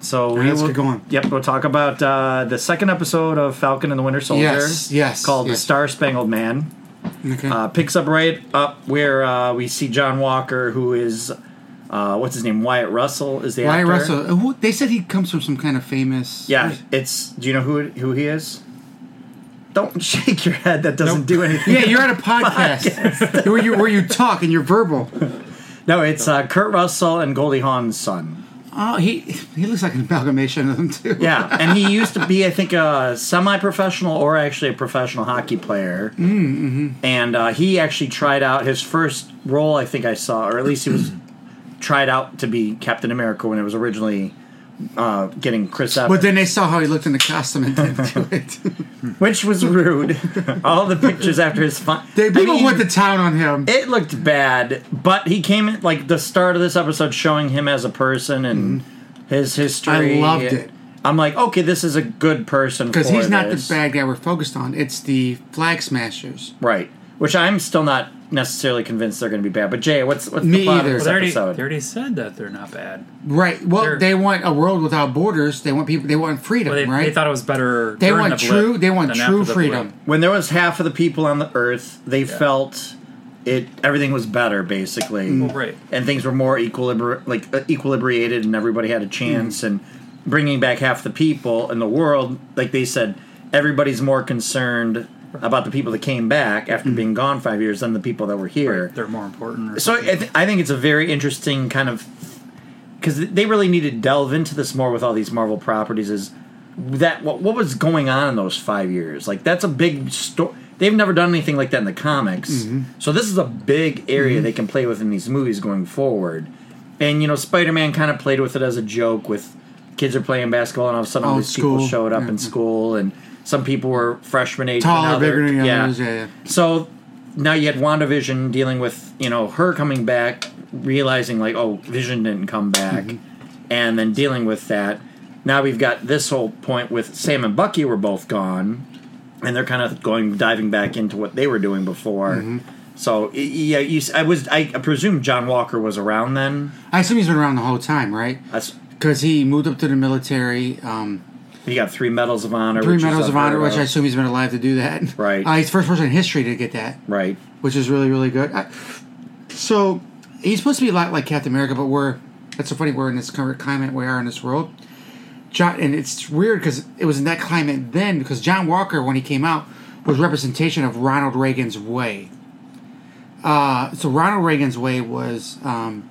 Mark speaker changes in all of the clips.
Speaker 1: So we
Speaker 2: let's
Speaker 1: will,
Speaker 2: get going.
Speaker 1: Yep, we'll talk about uh, the second episode of Falcon and the Winter Soldier.
Speaker 2: Yes, yes,
Speaker 1: Called
Speaker 2: yes.
Speaker 1: The Star Spangled Man.
Speaker 2: Okay.
Speaker 1: Uh, picks up right up where uh, we see John Walker, who is uh, what's his name? Wyatt Russell is the actor.
Speaker 2: Wyatt
Speaker 1: actor.
Speaker 2: Russell. uh, Who, they said he comes from some kind of famous.
Speaker 1: Yeah, it's. Do you know who who he is? Don't shake your head. That doesn't do anything.
Speaker 2: Yeah, you're at a podcast where you where you talk and you're verbal.
Speaker 1: No, it's uh, Kurt Russell and Goldie Hawn's son.
Speaker 2: Oh, he he looks like an amalgamation of them too.
Speaker 1: Yeah, and he used to be, I think, a semi-professional or actually a professional hockey player. Mm-hmm. And uh, he actually tried out his first role. I think I saw, or at least he was tried out to be Captain America when it was originally uh, getting Chris Evans,
Speaker 2: But then they saw how he looked in the costume and didn't do it.
Speaker 1: which was rude. All the pictures after his fun.
Speaker 2: they, people
Speaker 1: mean,
Speaker 2: went to town on him.
Speaker 1: It looked bad, but he came in like the start of this episode showing him as a person and his history.
Speaker 2: I loved it.
Speaker 1: I'm like, okay, this is a good person
Speaker 2: Because he's not
Speaker 1: this.
Speaker 2: the bad guy we're focused on. It's the flag smashers.
Speaker 1: right? Which I'm still not necessarily convinced they're going to be bad. But Jay, what's what's
Speaker 2: Me
Speaker 1: the plot
Speaker 2: either.
Speaker 1: of this
Speaker 3: Well, they, already,
Speaker 1: episode?
Speaker 3: they already said that they're not bad.
Speaker 2: Right. Well,
Speaker 3: They're-
Speaker 2: they want a world without borders. They want people. They want freedom.
Speaker 3: Well, they,
Speaker 2: right.
Speaker 3: they thought it was better.
Speaker 2: They
Speaker 3: during
Speaker 2: want
Speaker 3: the blip
Speaker 2: true. They want
Speaker 3: than
Speaker 2: true
Speaker 3: after the
Speaker 2: freedom.
Speaker 1: when there was half of the people on the Earth, they felt it. Everything was better, basically.
Speaker 3: Well, right.
Speaker 1: and things were more equilibri- like uh, equilibrated and everybody had a chance and bringing back half the people in the world like they said everybody's more concerned about the people that came back after mm-hmm. being gone five years than the people that were here.
Speaker 3: They're more important. Or
Speaker 1: so. I, th- I think it's a very interesting kind of because they really need to delve into this more with all these marvel properties is that what, what was going on in those five years? Like that's a big story they've never done anything like that in the comics. Mm-hmm. So this is a big area mm-hmm. they can play with in these movies going forward. And you know spider-man kind of played with it as a joke with kids are playing basketball and all of a sudden all
Speaker 2: Oh,
Speaker 1: these people showed up
Speaker 2: Yeah.
Speaker 1: in school and some people were freshman age
Speaker 2: Taller, bigger than others. Yeah. yeah.
Speaker 1: so now you had WandaVision dealing with, you know, her coming back, realizing like, oh, Vision didn't come back, and then dealing with that. Now we've got this whole point with Sam and Bucky were both gone, and they're kind of going diving back into what they were doing before. So yeah, you, I was I presume John Walker was around then.
Speaker 2: I assume he's been around the whole time, right? Because he moved up to the military. Um,
Speaker 1: he got three medals of honor.
Speaker 2: three medals of honor, which I assume he's been alive to do that.
Speaker 1: Right.
Speaker 2: Uh, he's the first person in history to get that,
Speaker 1: right.
Speaker 2: which is really, really good. I, so he's supposed to be a lot like Captain America, but we're that's so funny. We're in this current climate we are in this world. John, and it's weird because it was in that climate then because John Walker, when he came out, was representation of Ronald Reagan's way. Uh, so Ronald Reagan's way was um,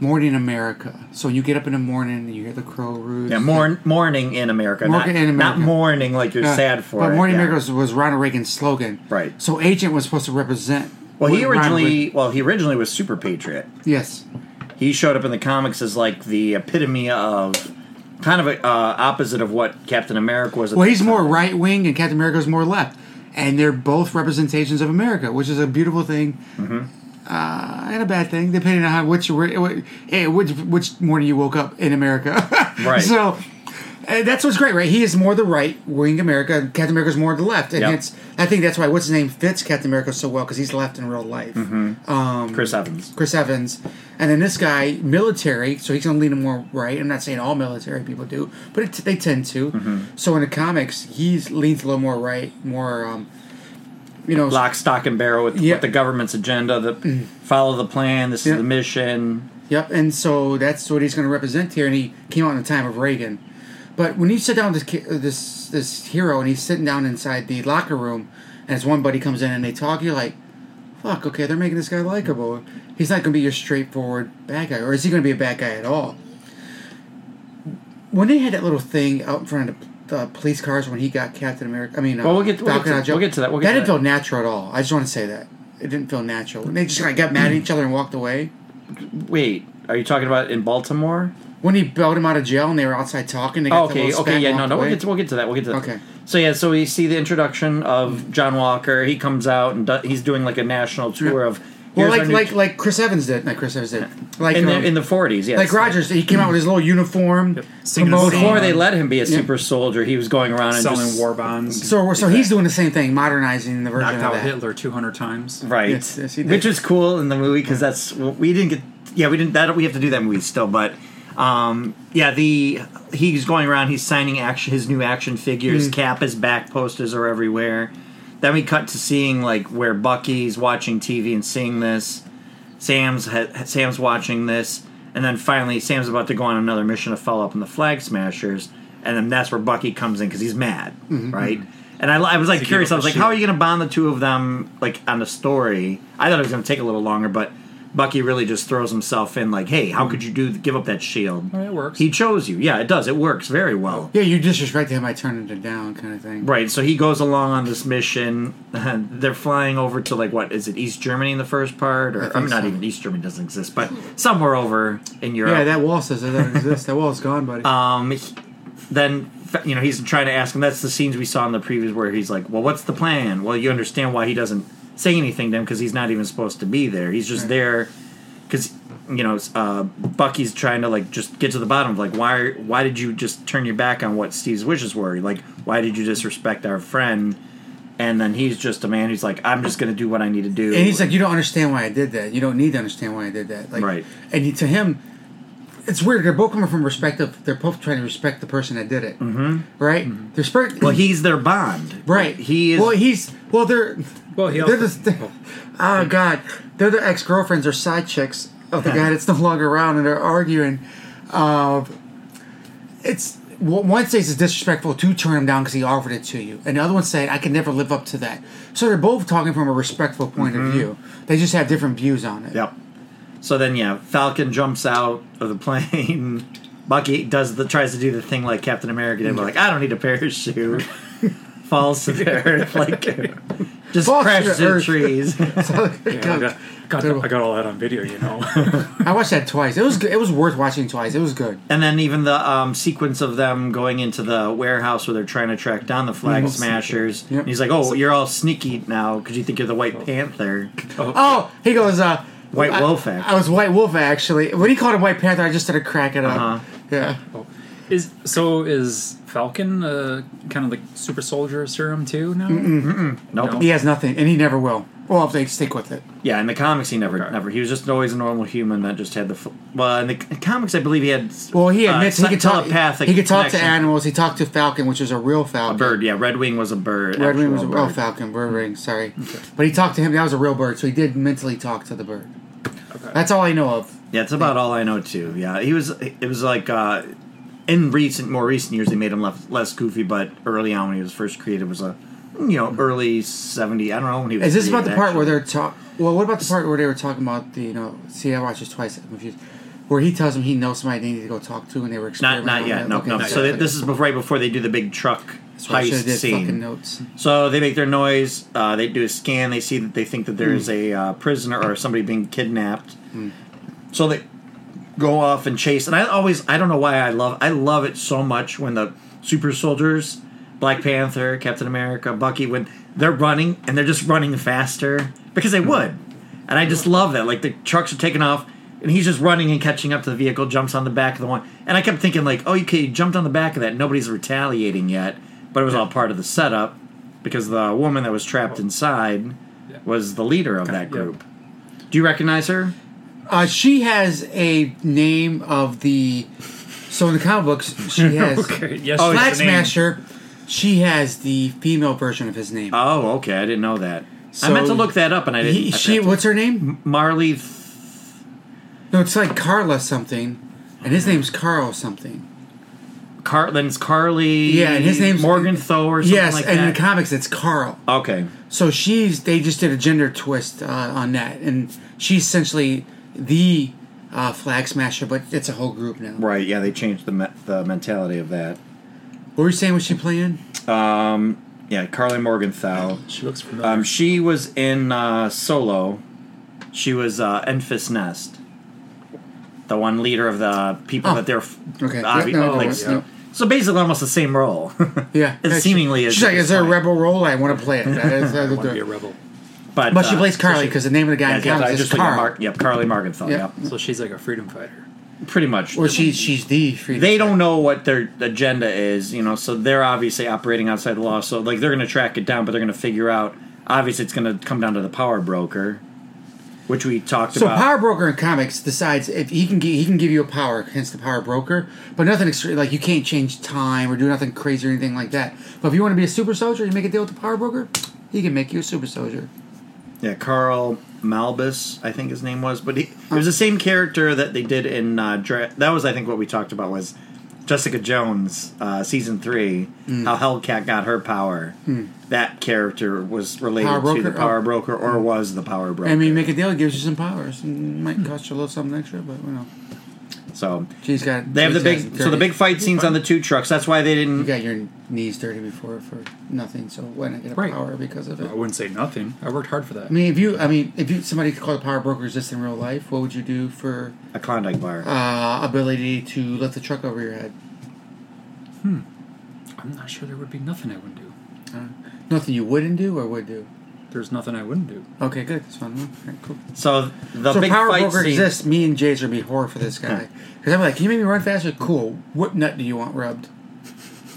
Speaker 2: morning America. So you get up in the morning and you hear the crow roost.
Speaker 1: Yeah, morn, mourning in America, not,
Speaker 2: Morning in
Speaker 1: not
Speaker 2: America.
Speaker 1: mourning like you're
Speaker 2: Uh,
Speaker 1: sad for
Speaker 2: But
Speaker 1: it.
Speaker 2: Morning
Speaker 1: yeah.
Speaker 2: America was, was Ronald Reagan's slogan.
Speaker 1: Right.
Speaker 2: So Agent was supposed to represent.
Speaker 1: Well, he originally well he originally was Super Patriot.
Speaker 2: yes.
Speaker 1: He showed up in the comics as like the epitome of kind of a, uh, opposite of what Captain America was.
Speaker 2: Well, he's more right wing, and Captain America America's more left, and they're both representations of America, which is a beautiful thing.
Speaker 1: Mm-hmm.
Speaker 2: Uh, and a bad thing, depending on how which which which, which morning you woke up in America.
Speaker 1: Right.
Speaker 2: So uh, that's what's great, right? He is more the right wing America. Captain America is more the left, and
Speaker 1: Yep.
Speaker 2: it's. I think that's why what's his name fits Captain America so well because he's left in real life. Um,
Speaker 1: Chris Evans.
Speaker 2: Chris Evans, and then this guy military, so he's gonna lean him more right. I'm not saying all military people do, but it, they tend to.
Speaker 1: Mm-hmm.
Speaker 2: So in the comics, he's leans a little more right, more um, you know,
Speaker 1: Lock, stock, and barrel with,
Speaker 2: Yeah.
Speaker 1: with the government's agenda. The follow the plan. This
Speaker 2: Yeah.
Speaker 1: is the mission.
Speaker 2: Yep, and so that's what he's going to represent here. And he came out in the time of Reagan. But when you sit down with this uh, this this hero and he's sitting down inside the locker room, and his one buddy comes in and they talk, you're like, "Fuck, okay, they're making this guy likable. He's not going to be your straightforward bad guy, or is he going to be a bad guy at all?" When they had that little thing out in front of the uh, police cars when he got Captain America, I mean, uh,
Speaker 1: Well, we'll get- we'll get to-
Speaker 2: of
Speaker 1: we'll get to that, we'll
Speaker 2: that didn't
Speaker 1: that.
Speaker 2: feel natural at all. I just want to say that it didn't feel natural. They just like, got mad at each other and walked away.
Speaker 1: Wait, are you talking about in Baltimore?
Speaker 2: When he bailed him out of jail and they were outside talking, they got
Speaker 1: Oh, okay, okay, yeah, no, no, we'll get to we'll get to that. We'll get to that.
Speaker 2: Okay.
Speaker 1: So yeah, so we see the introduction of John Walker. He comes out and do, he's doing like a national tour of.
Speaker 2: Well, like like like Chris Evans did. Like Chris Evans did. Like
Speaker 1: in the
Speaker 2: um,
Speaker 1: in the forties, yes.
Speaker 2: like Rogers, he came out with his little uniform.
Speaker 3: Singing a
Speaker 2: promoting-
Speaker 1: Before they let him be a
Speaker 2: Yeah.
Speaker 1: super soldier, he was going around and
Speaker 3: selling
Speaker 1: just,
Speaker 3: war bonds.
Speaker 2: So so he's doing the same thing, modernizing the version
Speaker 3: knocked
Speaker 2: of
Speaker 3: out
Speaker 2: that.
Speaker 3: Hitler 200 times.
Speaker 1: right,
Speaker 2: Yes, yes, he did.
Speaker 1: which is cool in the movie because that's we didn't get. Yeah, we didn't. That we have to do that movie still, but Um, yeah, the he's going around. He's signing action his new action figures.
Speaker 2: Mm.
Speaker 1: Cap his back posters are everywhere. Then we cut to seeing like where Bucky's watching TV and seeing this. Sam's ha- Sam's watching this, and then finally Sam's about to go on another mission to follow up on the Flag Smashers, and then that's where Bucky comes in because he's mad,
Speaker 2: Mm-hmm.
Speaker 1: right? And I, I was like
Speaker 3: To
Speaker 1: curious. I was
Speaker 3: the
Speaker 1: like, how are you going to bond the two of them like on the story? I thought it was going to take a little longer, but Bucky really just throws himself in like, hey, how could you do give up that shield?
Speaker 3: Oh, it works.
Speaker 1: He chose you. Yeah, it does. It works very well.
Speaker 2: Yeah, you disrespect him by turning it down, kind of thing.
Speaker 1: Right, so he goes along on this mission. They're flying over to like what is it? East Germany in the first part, or
Speaker 2: think
Speaker 1: I mean, not
Speaker 2: so.
Speaker 1: even East Germany doesn't exist, but somewhere over in Europe.
Speaker 2: Yeah, that wall says it doesn't exist. That wall's gone, buddy.
Speaker 1: um, he- then you know he's trying to ask him. That's the scenes we saw in the previews where he's like, "Well, what's the plan?" Well, you understand why he doesn't say anything to him because he's not even supposed to be there. He's just
Speaker 2: Right.
Speaker 1: there because you know uh, Bucky's trying to like just get to the bottom of like why why did you just turn your back on what Steve's wishes were? Like why did you disrespect our friend? And then he's just a man who's like, I'm just going to do what I need to do.
Speaker 2: and he's like, you don't understand why I did that. You don't need to understand why I did that. Like,
Speaker 1: Right.
Speaker 2: And he, to him, it's weird. They're both coming from respective. They're both trying to respect the person that did it. Mm-hmm. Right. They're respect.
Speaker 1: well, he's their bond.
Speaker 2: right.
Speaker 1: He is.
Speaker 2: Well, he's well. They're
Speaker 3: Well, he
Speaker 2: they're
Speaker 3: also,
Speaker 2: the. Oh God, they're the ex girlfriends or side chicks of the guy that's no longer around, and they're arguing. Uh, it's one says it's disrespectful to turn him down because he offered it to you, and the other one said I can never live up to that. So they're both talking from a respectful point of view. They just have different views on it.
Speaker 1: Yep. So then, yeah, Falcon jumps out of the plane. Bucky does the tries to do the thing like Captain America did, but like I don't need a parachute. Falls to the earth like just
Speaker 2: Falls to
Speaker 1: crashes
Speaker 2: the
Speaker 1: into
Speaker 2: earth.
Speaker 1: trees.
Speaker 3: yeah, I, got, got,
Speaker 2: Terrible.
Speaker 3: I got all that on video, you know.
Speaker 2: I watched that twice. It was good. it was worth watching twice. It was good.
Speaker 1: and then even the um, sequence of them going into the warehouse where they're trying to track down the flag smashers.
Speaker 2: Yep.
Speaker 1: And he's like, "Oh, you're all sneaky now because you think you're the White Panther."
Speaker 2: Oh, he goes. uh
Speaker 1: White
Speaker 2: I-
Speaker 1: Wolf,
Speaker 2: I,
Speaker 1: actually.
Speaker 2: was White Wolf actually. When he called him White Panther, I just started cracking up.
Speaker 1: Uh-huh.
Speaker 2: Yeah.
Speaker 3: Is so is Falcon uh, kind of like super soldier serum too now?
Speaker 1: Nope.
Speaker 3: No.
Speaker 2: He has nothing, and he never will. Well, if they stick with it.
Speaker 1: Yeah, in the comics, he never,
Speaker 3: Okay.
Speaker 1: never. He was just always a normal human that just had the. f- Well, in the comics, I believe he had.
Speaker 2: Well, he
Speaker 1: uh,
Speaker 2: admits he
Speaker 1: te-
Speaker 2: could talk.
Speaker 1: telepathic
Speaker 2: He could talk to animals. He talked to Falcon, which is a real Falcon.
Speaker 1: A bird, yeah. Red Wing was a bird.
Speaker 2: Red Wing was a,
Speaker 1: actual
Speaker 2: oh
Speaker 1: bird.
Speaker 2: Falcon bird ring. Sorry, but he talked to him. That was a real bird, so he did mentally talk to the bird.
Speaker 3: Okay.
Speaker 2: That's all I know of.
Speaker 1: Yeah, it's about all I know too. Yeah, he was. It was like uh, in recent, more recent years, they made him less, less goofy, but early on when he was first created, was a you know early seventy. I don't know when he was.
Speaker 2: Is this about the part where they're talk? Well, what about the part where they were talking about the you know? See, I watched this twice. I'm confused. Where he tells him he knows somebody they need to go talk to, and they were
Speaker 1: Not, not yet. No,
Speaker 2: Okay,
Speaker 1: no. So this is right before they do the big truck
Speaker 2: That's why I should've
Speaker 1: heist scene. So they make their noise. Uh, they do a scan. They see that they think that there is a uh, prisoner or somebody being kidnapped. So they go off and chase. And I always, I don't know why I love, I love it so much when the super soldiers, Black Panther, Captain America, Bucky, when they're running and they're just running faster because they hmm. would. And I just love that. Like the trucks are taking off. And he's just running and catching up to the vehicle, jumps on the back of the one. And I kept thinking, like, oh, okay, you jumped on the back of that. Nobody's retaliating yet. But it was all part of the setup because the woman that was trapped inside was the leader of that group. Do you recognize her?
Speaker 2: Uh, she has a name of the. So in the comic books, she has
Speaker 3: okay. Yes.
Speaker 1: Oh,
Speaker 2: Flag. Smasher. She has the female version of his name.
Speaker 1: Oh, okay. I didn't know that. I meant to look that up, and I didn't.
Speaker 2: He,
Speaker 1: I
Speaker 2: she, what's her name?
Speaker 1: Marley. Th-
Speaker 2: No, it's like Carla something, and his name's Carl something.
Speaker 1: Carlin's Carly.
Speaker 2: Yeah, and his name's
Speaker 1: Morgenthau or something
Speaker 2: yes,
Speaker 1: like
Speaker 2: and in the comics it's Carl.
Speaker 1: okay.
Speaker 2: So she's they just did a gender twist uh, on that, and she's essentially the uh, Flag Smasher, but it's a whole group now.
Speaker 1: Right. Yeah, they changed the me- the mentality of that.
Speaker 2: What were you saying? Was she playing?
Speaker 1: Um. Yeah, Carly Morgenthau.
Speaker 3: She looks familiar.
Speaker 1: Um, she was in uh, Solo. She was uh, Enfys Nest, the one leader of the people
Speaker 2: Oh.
Speaker 1: that they're. f-
Speaker 2: Okay.
Speaker 1: obvi-
Speaker 2: Yeah, no, no,
Speaker 1: like,
Speaker 2: no, no.
Speaker 1: So basically, almost the same role.
Speaker 2: Yeah,
Speaker 1: It
Speaker 2: Yeah,
Speaker 1: seemingly
Speaker 2: she,
Speaker 1: is
Speaker 2: She's like, "Is there a rebel role? I want to play it." That is-
Speaker 3: I
Speaker 2: that is
Speaker 3: want to be a rebel.
Speaker 1: But
Speaker 2: but she
Speaker 1: uh,
Speaker 2: plays Carly
Speaker 1: she-
Speaker 2: because the name of the guy
Speaker 1: Yeah,
Speaker 2: in
Speaker 1: yeah, I
Speaker 2: is
Speaker 1: just looked
Speaker 2: Carl.
Speaker 1: Mar- yep, Carly Morgenthau.
Speaker 2: Yeah.
Speaker 1: Yep,
Speaker 3: So she's like a freedom fighter.
Speaker 1: pretty much.
Speaker 2: Or she, she's the freedom.
Speaker 1: they don't know what their agenda is, you know, so they're obviously operating outside the law. So like they're going to track it down, but they're going to figure out. Obviously, it's going to come down to the power broker. which we talked
Speaker 2: So
Speaker 1: about.
Speaker 2: So power broker in comics decides if he can gi- he can give you a power, hence the power broker, but nothing extreme. Like you can't change time or do nothing crazy or anything like that. But if you want to be a super soldier, you make a deal with the power broker. He can make you a super soldier.
Speaker 1: Yeah, Karl Malus, I think his name was, but he, it was the same character that they did in uh, Dra- that was I think what we talked about was Jessica Jones uh, season three,
Speaker 2: Hmm.
Speaker 1: how Hellcat got her power. That character was related
Speaker 2: Power
Speaker 1: to the power
Speaker 2: Oh.
Speaker 1: broker, or was the power broker.
Speaker 2: I mean, make a deal, it gives you some powers. Mm, Might cost you a little something extra, but you know,
Speaker 1: so
Speaker 2: she's got.
Speaker 1: they have the big, so the big fight scenes on the two trucks. That's why they didn't.
Speaker 2: You got your knees dirty before for nothing, so why not get a
Speaker 3: Right.
Speaker 2: power because of it?
Speaker 3: I wouldn't say nothing. I worked hard for that.
Speaker 2: I mean, if you, I mean, if you somebody could call the power broker exist in real life, what would you do for
Speaker 1: A Klondike bar.
Speaker 2: uh, ability to lift the truck over your head? Hmm.
Speaker 3: I'm not sure there would be nothing I wouldn't do.
Speaker 2: Nothing you wouldn't do or would do.
Speaker 3: There's nothing I wouldn't do.
Speaker 2: Okay, good. That's fine. All right, cool.
Speaker 1: so the
Speaker 2: so
Speaker 1: big
Speaker 2: power
Speaker 1: fight
Speaker 2: broker
Speaker 1: scene.
Speaker 2: exists. Me and Jay's are gonna be horror for this guy because I'm like, can you make me run faster? Cool. What nut do you want rubbed?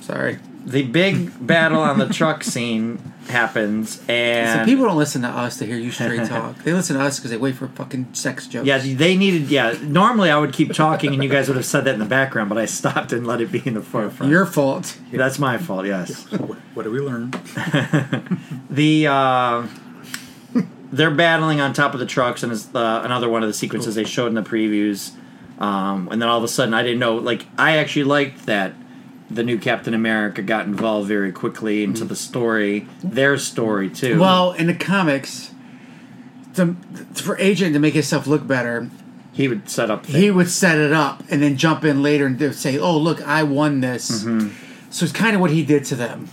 Speaker 2: Sorry.
Speaker 1: The big battle on the truck scene happens,
Speaker 2: So
Speaker 1: and
Speaker 2: people don't listen to us to hear you straight talk. They listen to us because they wait for fucking sex jokes.
Speaker 1: Yeah, they needed. Yeah, normally I would keep talking, and you guys would have said that in the background, but I stopped and let it be in the forefront.
Speaker 2: Your fault.
Speaker 1: That's my fault. Yes.
Speaker 3: What, what do we learn?
Speaker 1: The uh, they're battling on top of the trucks, and it's uh, another one of the sequences they showed in the previews. Um, and then all of a sudden, I didn't know. Like, I actually liked that the new Captain America got involved very quickly into the story, their story too.
Speaker 2: Well, in the comics, to, for Agent to make himself look better,
Speaker 1: he would set up.
Speaker 2: he would set it up and then jump in later and say, "Oh, look, I won this." Mm-hmm. So it's kind of what he did to them.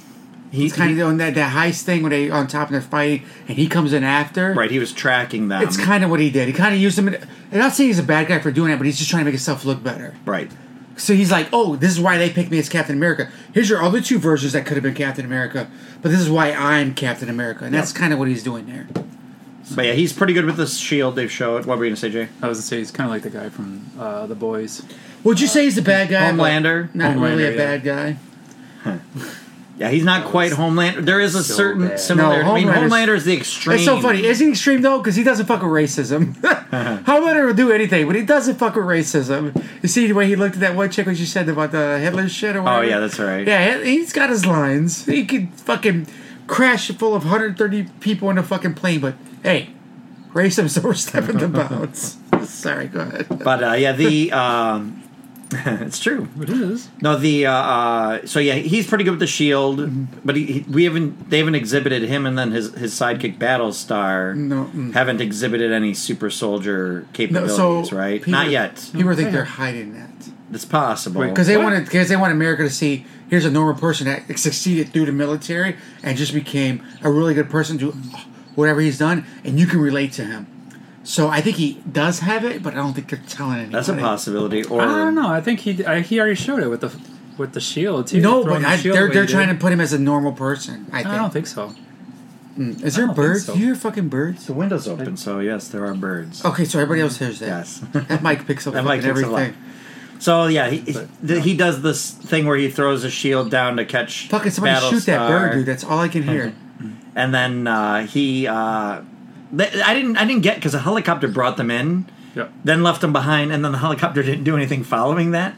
Speaker 1: he,
Speaker 2: He's kind
Speaker 1: he-
Speaker 2: of doing that that heist thing when they on top and they're fighting, and he comes in after.
Speaker 1: right. He was tracking them.
Speaker 2: It's kind of what he did. He kind of used them. In, I'm not saying he's a bad guy for doing it, but he's just trying to make himself look better.
Speaker 1: right.
Speaker 2: So he's like, "Oh, this is why they picked me as Captain America. Here's your other two versions that could have been Captain America, but this is why I'm Captain America." And that's kind of what he's doing there.
Speaker 1: But yeah, he's pretty good with the shield they've showed. What were you gonna say, Jay?
Speaker 3: I was gonna say he's kind of like the guy from uh, The Boys.
Speaker 2: Would you say he's a bad guy? but
Speaker 1: Homelander?
Speaker 2: Not really a
Speaker 3: Homelander,
Speaker 2: bad guy.
Speaker 1: Yeah, he's not quite Homelander. There is a
Speaker 3: so
Speaker 1: certain
Speaker 3: bad.
Speaker 1: similarity.
Speaker 2: No,
Speaker 1: I mean, Homelander is the extreme.
Speaker 2: It's so funny. Isn't he extreme though? Because he doesn't fuck with racism. Homelander will do anything, but he doesn't fuck with racism. You see the way he looked at that one chick when she said about the Hitler shit or whatever.
Speaker 1: Oh yeah, that's right.
Speaker 2: Yeah, he- he's got his lines. He could fucking crash full of 130 people in a fucking plane, but hey, racism's overstepping the bounds. Sorry, go ahead.
Speaker 1: But uh, yeah, the um, it's true.
Speaker 3: It is.
Speaker 1: No, the uh, uh, so yeah, he's pretty good with the shield,
Speaker 2: Mm-hmm.
Speaker 1: but he, he- we haven't they haven't exhibited him and then his his sidekick Battlestar
Speaker 2: No, mm.
Speaker 1: haven't exhibited any super soldier
Speaker 2: No,
Speaker 1: capabilities,
Speaker 2: so
Speaker 1: right?
Speaker 2: people-
Speaker 1: Not yet.
Speaker 2: People think they're hiding that
Speaker 1: It's possible.
Speaker 2: Because they
Speaker 3: What?
Speaker 2: wanted because they want America to see here's a normal person that succeeded through the military and just became a really good person to whatever he's done, and you can relate to him. So I think he does have it, but I don't think they're telling anybody.
Speaker 1: That's a possibility. Or
Speaker 3: I don't know. I think he I, he already showed it with the with the shield too.
Speaker 2: No, but
Speaker 3: the
Speaker 2: I, they're they're trying
Speaker 3: did.
Speaker 2: to put him as a normal person. I think.
Speaker 3: I don't think so.
Speaker 2: Is there
Speaker 3: I don't
Speaker 2: birds?
Speaker 3: so.
Speaker 2: Do you hear fucking birds?
Speaker 1: The window's open, so yes, there are birds.
Speaker 2: Okay, so everybody else hears that.
Speaker 1: Yes.
Speaker 2: that mic picks up
Speaker 1: That
Speaker 2: fucking
Speaker 1: mic picks it up.
Speaker 2: everything.
Speaker 1: So yeah, he,
Speaker 3: But,
Speaker 1: th- he does this thing where he throws a shield down to catch.
Speaker 2: Fucking somebody shoot that bird, dude. That's all I can hear.
Speaker 1: And then uh, he, uh, th- I didn't, I didn't get because a helicopter brought them in,
Speaker 3: Yep.
Speaker 1: then left them behind, and then the helicopter didn't do anything following that.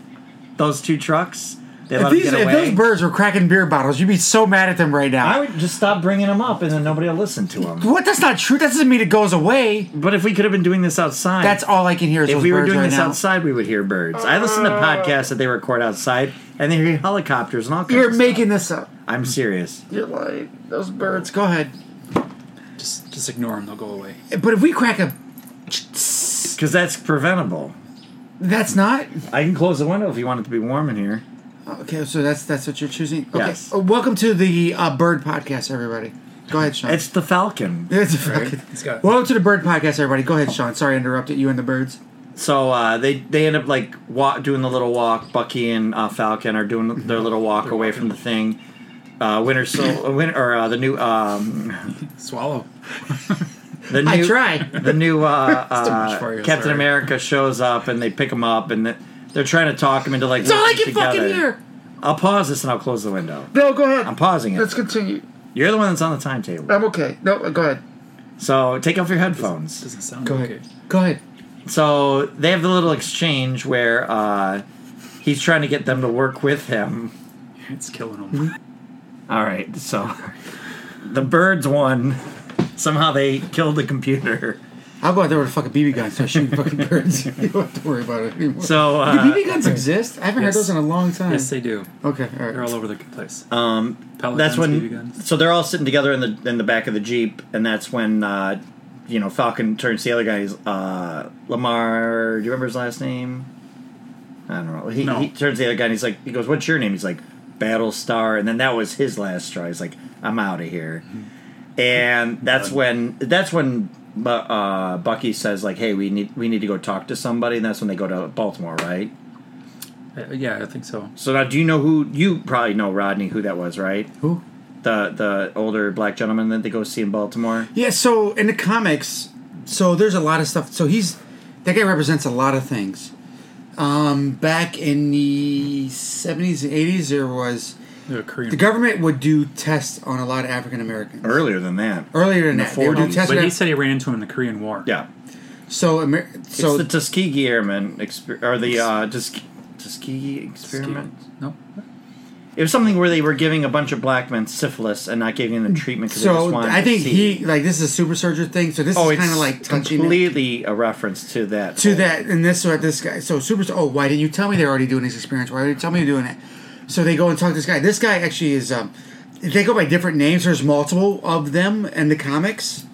Speaker 1: Those two trucks, they
Speaker 2: if,
Speaker 1: let
Speaker 2: these,
Speaker 1: them get
Speaker 2: if those birds were cracking beer bottles, you'd be so mad at them right now.
Speaker 1: I would just stop bringing them up, and then nobody will listen to them.
Speaker 2: what? That's not true. That doesn't mean it goes away.
Speaker 1: But if we could have been doing this outside,
Speaker 2: That's all I can hear. Is
Speaker 1: if
Speaker 2: those
Speaker 1: we were doing
Speaker 2: right
Speaker 1: this
Speaker 2: now.
Speaker 1: outside, we would hear birds. I listen to podcasts that they record outside, and they hear helicopters and all kinds.
Speaker 2: You're
Speaker 1: of
Speaker 2: making this up.
Speaker 1: I'm serious.
Speaker 2: You're lying. Those birds. Go ahead.
Speaker 3: Just just ignore them. They'll go away.
Speaker 2: But if we crack a,
Speaker 1: Because that's preventable.
Speaker 2: that's not.
Speaker 1: I can close the window if you want it to be warm in here.
Speaker 2: Okay, so that's that's what you're choosing. Okay.
Speaker 1: Yes.
Speaker 2: Uh, welcome to the uh, Bird Podcast, everybody. Go ahead, Sean.
Speaker 1: It's the Falcon.
Speaker 2: It's a fucking.
Speaker 3: It's got
Speaker 2: Welcome to the Bird Podcast, everybody. Go ahead, Sean. Sorry I interrupted you and the birds.
Speaker 1: So uh, they they end up like walk, doing the little walk. Bucky and uh, Falcon are doing their little walk away from the thing. Uh, Winter Sol- Winter or uh, the new um,
Speaker 3: swallow.
Speaker 1: the new
Speaker 2: I tried.
Speaker 1: the new uh, uh,
Speaker 3: you,
Speaker 1: Captain
Speaker 3: sorry.
Speaker 1: America shows up and they pick him up and they're trying to talk him into like
Speaker 2: That's all I
Speaker 1: working
Speaker 2: can fucking
Speaker 1: together.
Speaker 2: hear.
Speaker 1: I'll pause this and I'll close the window.
Speaker 2: No, go ahead.
Speaker 1: I'm pausing it.
Speaker 2: Let's continue.
Speaker 1: You're the one that's on the timetable.
Speaker 2: I'm okay. No, go ahead.
Speaker 1: So take off your headphones.
Speaker 3: Doesn't sound
Speaker 2: Go
Speaker 3: okay.
Speaker 2: ahead. Go ahead.
Speaker 1: So they have the little exchange where uh, he's trying to get them to work with him.
Speaker 3: It's killing him.
Speaker 1: All right, so the birds won. Somehow they killed the computer.
Speaker 2: I'll go out there with a fucking BB gun, start shooting fucking birds. you don't have to worry about it anymore.
Speaker 1: So
Speaker 2: Do
Speaker 1: uh,
Speaker 2: BB guns exist? I haven't
Speaker 3: yes.
Speaker 2: heard those in a long time.
Speaker 3: yes, they do.
Speaker 2: okay, all
Speaker 3: They're all over the place.
Speaker 1: um,
Speaker 3: Pellet
Speaker 1: that's
Speaker 3: guns,
Speaker 1: when
Speaker 3: BB guns.
Speaker 1: so they're all sitting together in the in the back of the jeep, and that's when uh, you know Falcon turns to the other guys. Uh, Lemar, do you remember his last name? I don't know. He,
Speaker 3: No.
Speaker 1: he turns to the other guy and he's like, he goes, "What's your name?" He's like, "Battlestar," and then that was his last straw. He's like, "I'm out of here," and that's when that's when. Uh, Bucky says like, "Hey, we need we need to go talk to somebody," and that's when they go to Baltimore, right?
Speaker 3: Uh, yeah, I think so.
Speaker 1: So now, do you know who you probably know Rodney who that was, right?
Speaker 2: Who?
Speaker 1: The the older black gentleman that they go see in Baltimore.
Speaker 2: Yeah, so in the comics, so there's a lot of stuff. So he's that guy represents a lot of things. Um, back in the seventies and eighties, there was
Speaker 3: The Korean.
Speaker 2: the government would do tests on a lot of African Americans.
Speaker 1: Earlier than that.
Speaker 2: Earlier than
Speaker 1: In the
Speaker 2: that, they would do
Speaker 1: 40s.
Speaker 2: tests.
Speaker 3: but he said he ran into him in the Korean War.
Speaker 1: Yeah.
Speaker 2: so, Amer- so
Speaker 1: it's the Tuskegee Airmen exper- or the uh, Tuske- Tuskegee experiment.
Speaker 3: No.
Speaker 1: It was something where they were giving a bunch of black men syphilis and not giving them treatment because they just
Speaker 2: so
Speaker 1: wanted
Speaker 2: I
Speaker 1: to
Speaker 2: think
Speaker 1: see.
Speaker 2: he like this is a super soldier thing. So this
Speaker 1: oh,
Speaker 2: is kind of like touching it.
Speaker 1: completely a reference to that.
Speaker 2: to
Speaker 1: whole-
Speaker 2: that and this what this guy so super oh why didn't you tell me they're already doing this experience why didn't you tell me you're doing it so they go and talk to this guy this guy actually is um they go by different names there's multiple of them in the comics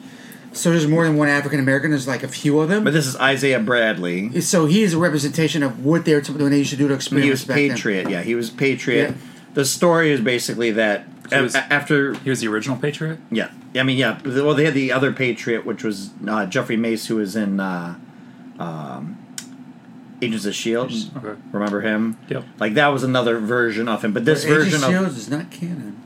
Speaker 2: so there's more than one african american there's like a few of them
Speaker 1: But this is Isaiah Bradley.
Speaker 2: so he is a representation of what they're t- when they used to do to
Speaker 1: experience.
Speaker 2: He
Speaker 1: was
Speaker 2: back then.
Speaker 1: Patriot. Yeah, he was Patriot.
Speaker 2: Yeah.
Speaker 1: The story is basically that
Speaker 3: So was-
Speaker 1: after
Speaker 3: He was the original Patriot.
Speaker 1: Yeah, I mean, yeah. Well, they had the other Patriot, which was uh, Jeffrey Mace, who was in uh, um, Agents of Shield.
Speaker 3: Okay.
Speaker 1: Remember him?
Speaker 3: Yep.
Speaker 1: Like that was another version of him, but this
Speaker 2: But Agent
Speaker 1: version of
Speaker 2: Shields is not canon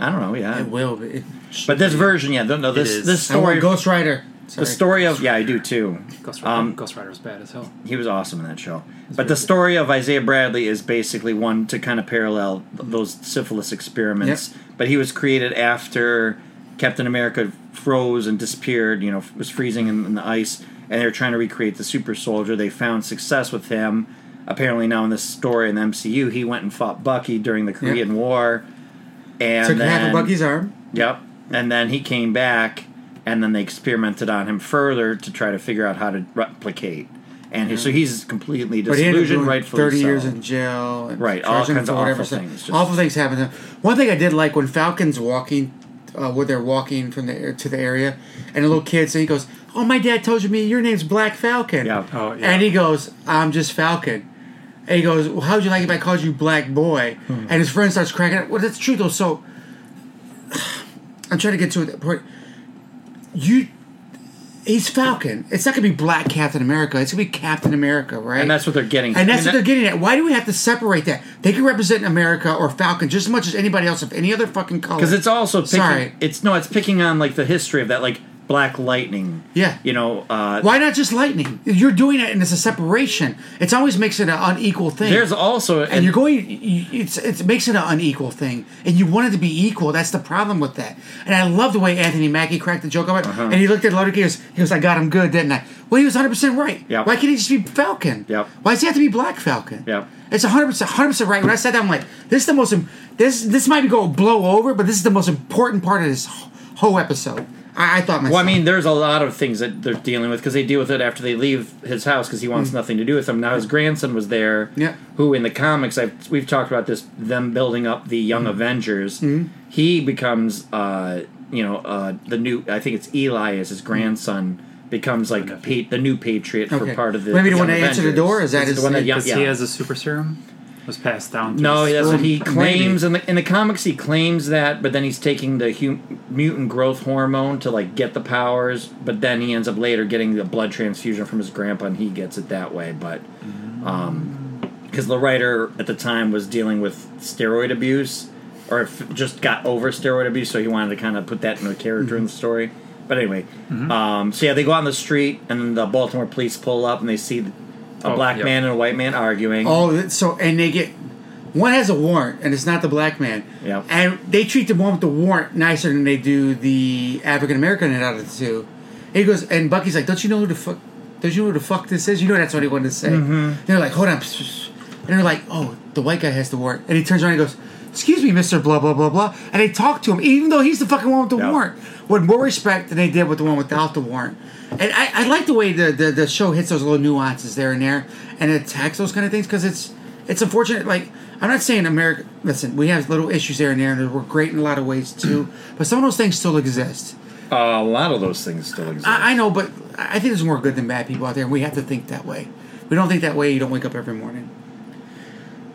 Speaker 1: I don't know, yeah.
Speaker 2: it will be
Speaker 1: But this version, yeah, no, no this
Speaker 3: is.
Speaker 1: this story,
Speaker 2: Ghost Rider
Speaker 1: the story of yeah, I do too.
Speaker 3: Ghost Rider,
Speaker 1: Um,
Speaker 3: Ghost Rider was bad as hell.
Speaker 1: He was awesome in that show. But the
Speaker 3: good.
Speaker 1: story of Isaiah Bradley is basically one to kind of parallel those syphilis experiments. But he was created after Captain America froze and disappeared, you know, was freezing in, in the ice, and they were trying to recreate the super soldier. They found success with him. Apparently, now in this story in the MCU, he went and fought Bucky during the Korean War. And
Speaker 2: took
Speaker 1: then,
Speaker 2: half of Bucky's arm
Speaker 1: Yep. And then he came back, and then they experimented on him further to try to figure out how to replicate. And he, so he's completely
Speaker 2: But he ended up
Speaker 1: disillusioned,
Speaker 2: doing
Speaker 1: rightfully
Speaker 2: thirty
Speaker 1: so.
Speaker 2: years in jail. And
Speaker 1: Right, all kinds of awful
Speaker 2: stuff.
Speaker 1: things, just-
Speaker 2: awful things happen to. One thing I did like when Falcon's walking, uh, where they're walking from the to the area, and a little kid, so he goes, "Oh, my dad told you me your name's Black Falcon."
Speaker 1: Yeah.
Speaker 3: Oh, yeah.
Speaker 2: And he goes, "I'm just Falcon." And he goes, well, "How would you like if I called you Black Boy?"
Speaker 1: Hmm.
Speaker 2: And his friend starts cracking up. Well, that's true though. So I'm trying to get to the point. You. He's Falcon. It's not gonna be Black Captain America. It's gonna be Captain America, right?
Speaker 1: And that's what they're getting.
Speaker 2: And that's
Speaker 1: mean,
Speaker 2: what they're getting at. Why do we have to separate that? They can represent America or Falcon just as much as anybody else of any other fucking color.
Speaker 1: because it's also picking,
Speaker 2: Sorry.
Speaker 1: It's no, it's picking on like the history of that, like Black Lightning.
Speaker 2: Yeah.
Speaker 1: You know, uh,
Speaker 2: why not just lightning? You're doing it, and it's a separation. It always makes it an unequal thing.
Speaker 1: there's also
Speaker 2: and you're going. It's it makes it an unequal thing, and you want it to be equal. That's the problem with that. And I love the way Anthony Mackie cracked the joke of it.
Speaker 1: Uh-huh.
Speaker 2: And he looked at Loder. He goes, "He goes, I got him good, didn't I?" Well, he was 100 percent right.
Speaker 1: Yep.
Speaker 2: Why can't he just be Falcon?
Speaker 1: Yep.
Speaker 2: Why does he have to be Black Falcon?
Speaker 1: Yep.
Speaker 2: It's 100 percent 100 percent right. When I said that, I'm like, this is the most. This this might be go blow over, but this is the most important part of this whole episode. I, I thought myself.
Speaker 1: Well, I mean, there's a lot of things that they're dealing with because they deal with it after they leave his house because he wants nothing to do with them. Now his grandson was there.
Speaker 2: Yeah.
Speaker 1: who in the comics I've, we've talked about this them building up the Young
Speaker 2: Hmm.
Speaker 1: Avengers. He becomes, uh, you know, uh, the new. I think it's Eli as his grandson becomes like pa- the new Patriot for part of the.
Speaker 2: Maybe the
Speaker 1: Young
Speaker 2: one that answered the door? Is that
Speaker 1: Is it
Speaker 2: his-
Speaker 1: the one that? Yeah,
Speaker 3: Because
Speaker 1: yeah.
Speaker 3: he has a super serum. Was passed down. To
Speaker 1: No, that's what he claims in the in the comics. He claims that, but then he's taking the hu- mutant growth hormone to like get the powers. But then he ends up later getting the blood transfusion from his grandpa, and he gets it that way. But um, because the writer at the time was dealing with steroid abuse, or just got over steroid abuse, so he wanted to kind of put that in a character in the mm-hmm. story. But anyway, mm-hmm. um, so yeah, they go on the street, and the Baltimore police pull up, and they see a
Speaker 3: Oh,
Speaker 1: black
Speaker 3: yeah.
Speaker 1: man and a white man arguing.
Speaker 2: Oh, so and they get One has a warrant, and it's not the black man.
Speaker 1: Yep.
Speaker 2: And they treat the one with the warrant nicer than they do the African American out of the two. And he goes, and Bucky's like, "Don't you know who the fuck? Don't you know who the fuck this is? You know that's what he wanted to say."
Speaker 1: Mm-hmm.
Speaker 2: They're like, "Hold on," and they're like, "Oh, the white guy has the warrant." And he turns around and goes, "Excuse me, Mister Blah blah blah blah," and they talk to him, even though he's the fucking one with the
Speaker 1: Yep.
Speaker 2: warrant, with more respect than they did with the one without the warrant. And I, I like the way the, the the show hits those little nuances there and there, and it attacks those kind of things because it's it's unfortunate. Like I'm not saying America. Listen, we have little issues there and there, and we're great in a lot of ways too. but some of those things still exist.
Speaker 1: Uh, a lot of those things still exist.
Speaker 2: I, I know, but I think there's more good than bad people out there, and we have to think that way. We don't think that way, you don't wake up every morning.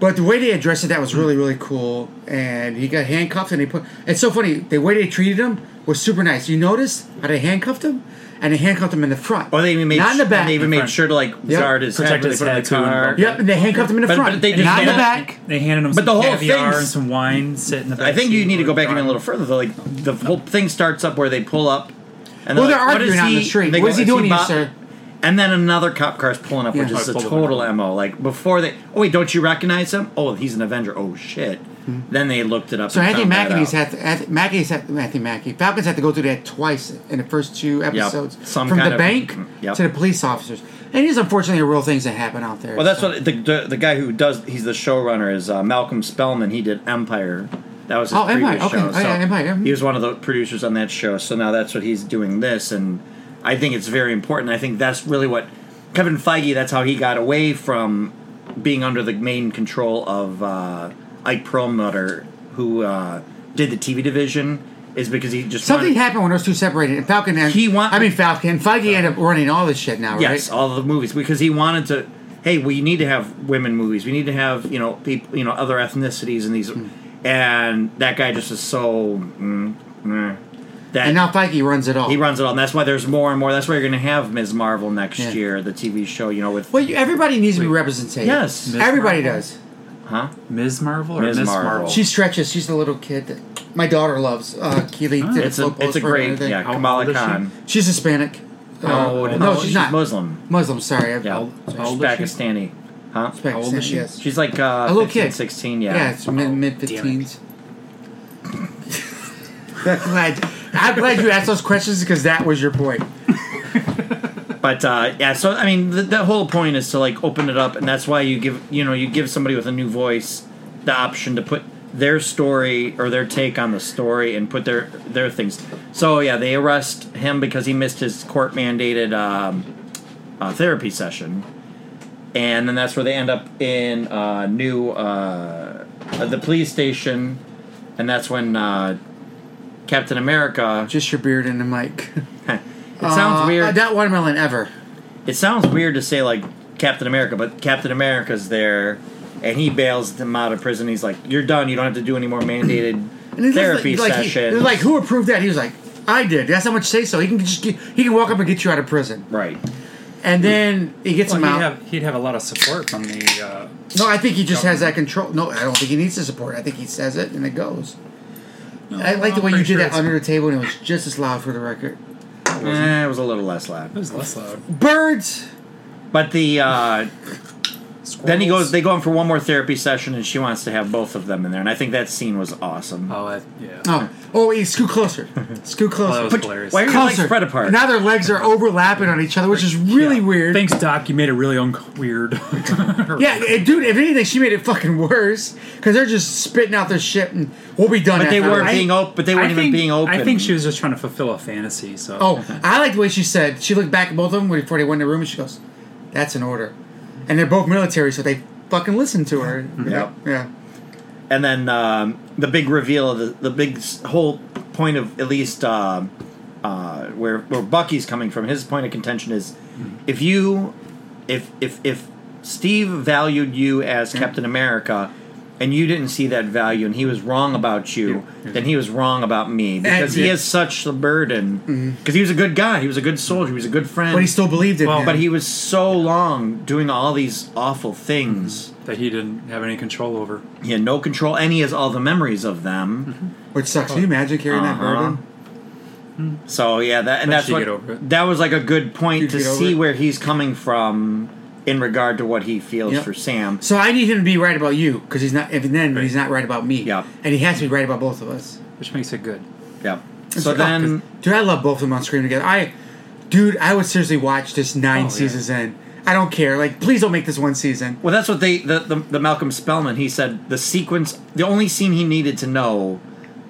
Speaker 2: But the way they addressed it, that was really, really cool. And he got handcuffed, and they put. It's so funny. The way they treated him was super nice. You notice how they handcuffed him, and they handcuffed him in the front.
Speaker 1: Or they even made
Speaker 2: not in the
Speaker 1: sh-
Speaker 2: back.
Speaker 1: They even
Speaker 3: In
Speaker 1: made
Speaker 3: front.
Speaker 1: sure to like
Speaker 2: Yep.
Speaker 1: guard his
Speaker 3: Protect
Speaker 1: head when
Speaker 3: his
Speaker 1: they put him in
Speaker 3: head,
Speaker 1: the
Speaker 3: and
Speaker 1: car.
Speaker 2: Yep, and they handcuffed him in the
Speaker 1: But-
Speaker 2: front,
Speaker 1: but they just
Speaker 2: not in the
Speaker 1: hand-
Speaker 2: back.
Speaker 3: They handed him
Speaker 1: But
Speaker 3: some
Speaker 1: the whole
Speaker 3: caviar and some wine, sit in the back
Speaker 1: I think you need to go back even a little further. Though, like the whole thing starts up where they pull up, and
Speaker 2: Well,
Speaker 1: like,
Speaker 2: they're
Speaker 1: what
Speaker 2: arguing
Speaker 1: is
Speaker 2: out in the street.
Speaker 1: they
Speaker 2: What
Speaker 1: go,
Speaker 2: he doing here, sir?
Speaker 1: And then another cop car's pulling up, which
Speaker 2: Yeah.
Speaker 1: is the
Speaker 3: Oh, pull
Speaker 1: total mo. Like before they, oh wait, don't you recognize him? Oh, he's an Avenger. Oh shit. Then they looked it up.
Speaker 2: So
Speaker 1: and
Speaker 2: Anthony
Speaker 1: found that
Speaker 2: Mackie's
Speaker 1: out.
Speaker 2: had to, Anthony Mackie's had Anthony Mackie Falcons had to go through that twice in the first two episodes
Speaker 1: Some
Speaker 2: from
Speaker 1: kind
Speaker 2: the
Speaker 1: of-
Speaker 2: bank
Speaker 1: yep.
Speaker 2: to the police officers. And these unfortunately are real things that happen out there.
Speaker 1: Well, that's
Speaker 2: so.
Speaker 1: what the, the the guy who does. He's the showrunner. Is uh, Malcolm Spellman. He did Empire. That was his
Speaker 2: Oh, Empire,
Speaker 1: previous
Speaker 2: okay.
Speaker 1: show.
Speaker 2: Oh, yeah, Empire, mhm.
Speaker 1: He was one of the producers on that show. So now that's what he's doing this, and I think it's very important. I think that's really what Kevin Feige. That's how he got away from being under the main control of uh, Ike Perlmutter, who uh, did the TV division, is because he just
Speaker 2: Something
Speaker 1: wanted,
Speaker 2: happened when those two separated. And Falcon and
Speaker 1: He want-
Speaker 2: I mean Falcon. Feige ended up running all this shit now,
Speaker 1: Yes,
Speaker 2: right?
Speaker 1: all the movies because he wanted to. Hey, we need to have women movies. We need to have you know people, you know other ethnicities in these,
Speaker 2: Hmm.
Speaker 1: and that guy just is so. Mm, mm, that
Speaker 2: And now Feige runs it all.
Speaker 1: he runs it all, and that's why there's more and more. That's why you're going to have Ms. Marvel next
Speaker 2: Yeah.
Speaker 1: year, the TV show. You know with
Speaker 2: well, you, everybody needs to be represented.
Speaker 1: Yes.
Speaker 3: Ms.
Speaker 2: everybody
Speaker 3: Marvel?
Speaker 2: does.
Speaker 1: huh?
Speaker 3: Ms. Marvel or
Speaker 1: Ms.
Speaker 3: Miss
Speaker 1: Marvel.
Speaker 3: Marvel?
Speaker 2: She stretches. She's the little kid that my daughter loves. Uh, Keely did
Speaker 1: It's a
Speaker 2: float
Speaker 1: it's a
Speaker 2: post her
Speaker 1: great
Speaker 2: everything.
Speaker 1: yeah Kamala
Speaker 3: old is she?
Speaker 1: Khan.
Speaker 2: She's Hispanic. Uh,
Speaker 1: Oh
Speaker 2: no, she's, not
Speaker 1: Muslim.
Speaker 2: Muslim. Sorry, I-
Speaker 1: Yeah,
Speaker 3: How-
Speaker 1: she's
Speaker 3: how old is she?
Speaker 1: Pakistani. Huh?
Speaker 2: Pakistan,
Speaker 3: How old is she?
Speaker 2: Yes.
Speaker 1: She's like uh,
Speaker 2: A little
Speaker 1: 15,
Speaker 2: kid.
Speaker 1: 16,
Speaker 2: Yeah,
Speaker 1: yeah.
Speaker 2: it's mid mid
Speaker 3: damn
Speaker 2: fifteens. Glad. I'm glad you asked those questions because that was your point.
Speaker 1: But uh, yeah, so I mean, the, the whole point is to like open it up, and that's why you give you know you give somebody with a new voice the option to put their story or their take on the story and put their their things. So yeah, they arrest him because he missed his court mandated um, uh, therapy session, and then that's where they end up in uh, new uh, uh, the police station, and that's when uh, Captain America.
Speaker 2: Just your beard and the mic.
Speaker 1: It sounds
Speaker 2: Uh,
Speaker 1: weird.
Speaker 2: That watermelon ever.
Speaker 1: It sounds weird to say like Captain America, but Captain America's there, and he bails them out of prison. He's like, "You're done. You don't have to do any more mandated
Speaker 2: And
Speaker 1: therapy
Speaker 2: like, like, he-
Speaker 1: sessions."
Speaker 2: it's like who approved that? He was like, I did. That's how much say so. He can just get, he can walk up and get you out of prison.
Speaker 1: right?
Speaker 2: And then he gets
Speaker 3: Well,
Speaker 2: him
Speaker 3: he'd
Speaker 2: out.
Speaker 3: have he'd have a lot of support from the. Uh,
Speaker 2: no, I think he just has that control. No, I don't think he needs the support. I think he says it and it goes. I like the way you did
Speaker 3: sure
Speaker 2: that under the table and it was just as loud for the record.
Speaker 1: Eh, it was a little less loud,
Speaker 3: It was less loud.
Speaker 2: Birds.
Speaker 1: but the uh, then he goes. They go in for one more therapy session, and she wants to have both of them in there. And I think that scene was awesome.
Speaker 3: Oh, that, yeah.
Speaker 2: Oh, oh, wait, scoot closer. Scoot
Speaker 3: Oh,
Speaker 2: closer.
Speaker 3: that was
Speaker 1: But
Speaker 3: hilarious.
Speaker 1: why are your legs
Speaker 2: closer.
Speaker 1: spread apart?
Speaker 2: Now their legs are overlapping on each other, which is really weird.
Speaker 3: Thanks, Doc. You made it really un- weird.
Speaker 2: Yeah, eh, dude. If anything, she made it fucking worse because they're just spitting out their shit, and we'll be done.
Speaker 1: but they
Speaker 2: after
Speaker 1: weren't
Speaker 2: this.
Speaker 1: being open. But they weren't even
Speaker 3: think,
Speaker 1: being open.
Speaker 3: I think she was just trying to fulfill a fantasy. So.
Speaker 2: Oh, I like the way she said. She looked back at both of them before they went in the room, and she goes, "That's an order." And they're both military, so they fucking listen to her.
Speaker 1: Yep.
Speaker 2: Yeah.
Speaker 1: and then um, the big reveal of the the big whole point of at least uh, uh, where where Bucky's coming from. His point of contention is if you if if if Steve valued you as Captain America. And you didn't see that value, and he was wrong about you. Then he was wrong about me because he
Speaker 2: yeah.
Speaker 1: has such the burden. Mm-hmm. Because he was a good guy, he was a good soldier, he was a good friend.
Speaker 2: But he still believed in
Speaker 3: Well,
Speaker 2: him.
Speaker 1: But he was so long doing all these awful things. Mm-hmm.
Speaker 3: That he didn't have any control over.
Speaker 1: He had no control, and he has all the memories of them. Mm-hmm.
Speaker 2: which sucks. Can you imagine carrying that
Speaker 1: Uh-huh.
Speaker 2: burden?
Speaker 1: So yeah, that and that's what
Speaker 3: get over it.
Speaker 1: that was like a good point
Speaker 2: You'd
Speaker 1: to see where he's coming from in regard to what he feels
Speaker 2: Yep.
Speaker 1: for Sam.
Speaker 2: So I need him to be right about you because he's not. If then he's not right about me.
Speaker 1: Yeah.
Speaker 2: And he has to be right about both of us.
Speaker 3: which makes it good.
Speaker 1: Yeah.
Speaker 2: It's
Speaker 1: So
Speaker 2: like, oh, 'cause-
Speaker 1: then,
Speaker 2: dude, I love both of them on screen together. I, dude, I would seriously watch this nine
Speaker 3: Oh, yeah.
Speaker 2: seasons in. I don't care. Like, please don't make this one season.
Speaker 1: well, that's what they the, the the Malcolm Spellman. He said the sequence, the only scene he needed to know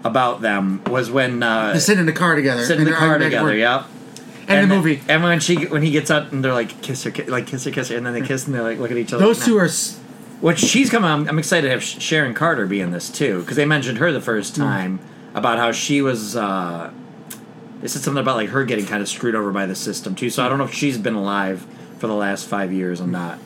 Speaker 1: about them was when uh,
Speaker 2: They're sitting in the car together.
Speaker 1: sitting in the car
Speaker 2: arguing back and
Speaker 1: together.
Speaker 2: forth.
Speaker 1: Yep.
Speaker 2: And,
Speaker 1: and
Speaker 2: the
Speaker 1: then-
Speaker 2: movie.
Speaker 1: and when she when he gets up and they're like kiss her, ki- like kiss her, kiss her, and then they kiss and they like look at each other.
Speaker 2: Those
Speaker 1: like,
Speaker 2: two
Speaker 1: "Nah."
Speaker 2: are. s-
Speaker 1: Which she's coming. I'm, I'm excited to have Sharon Carter be in this too because they mentioned her the first time about how she was. Uh, they said something about like her getting kind of screwed over by the system too. So I don't know if she's been alive for the last five years or not.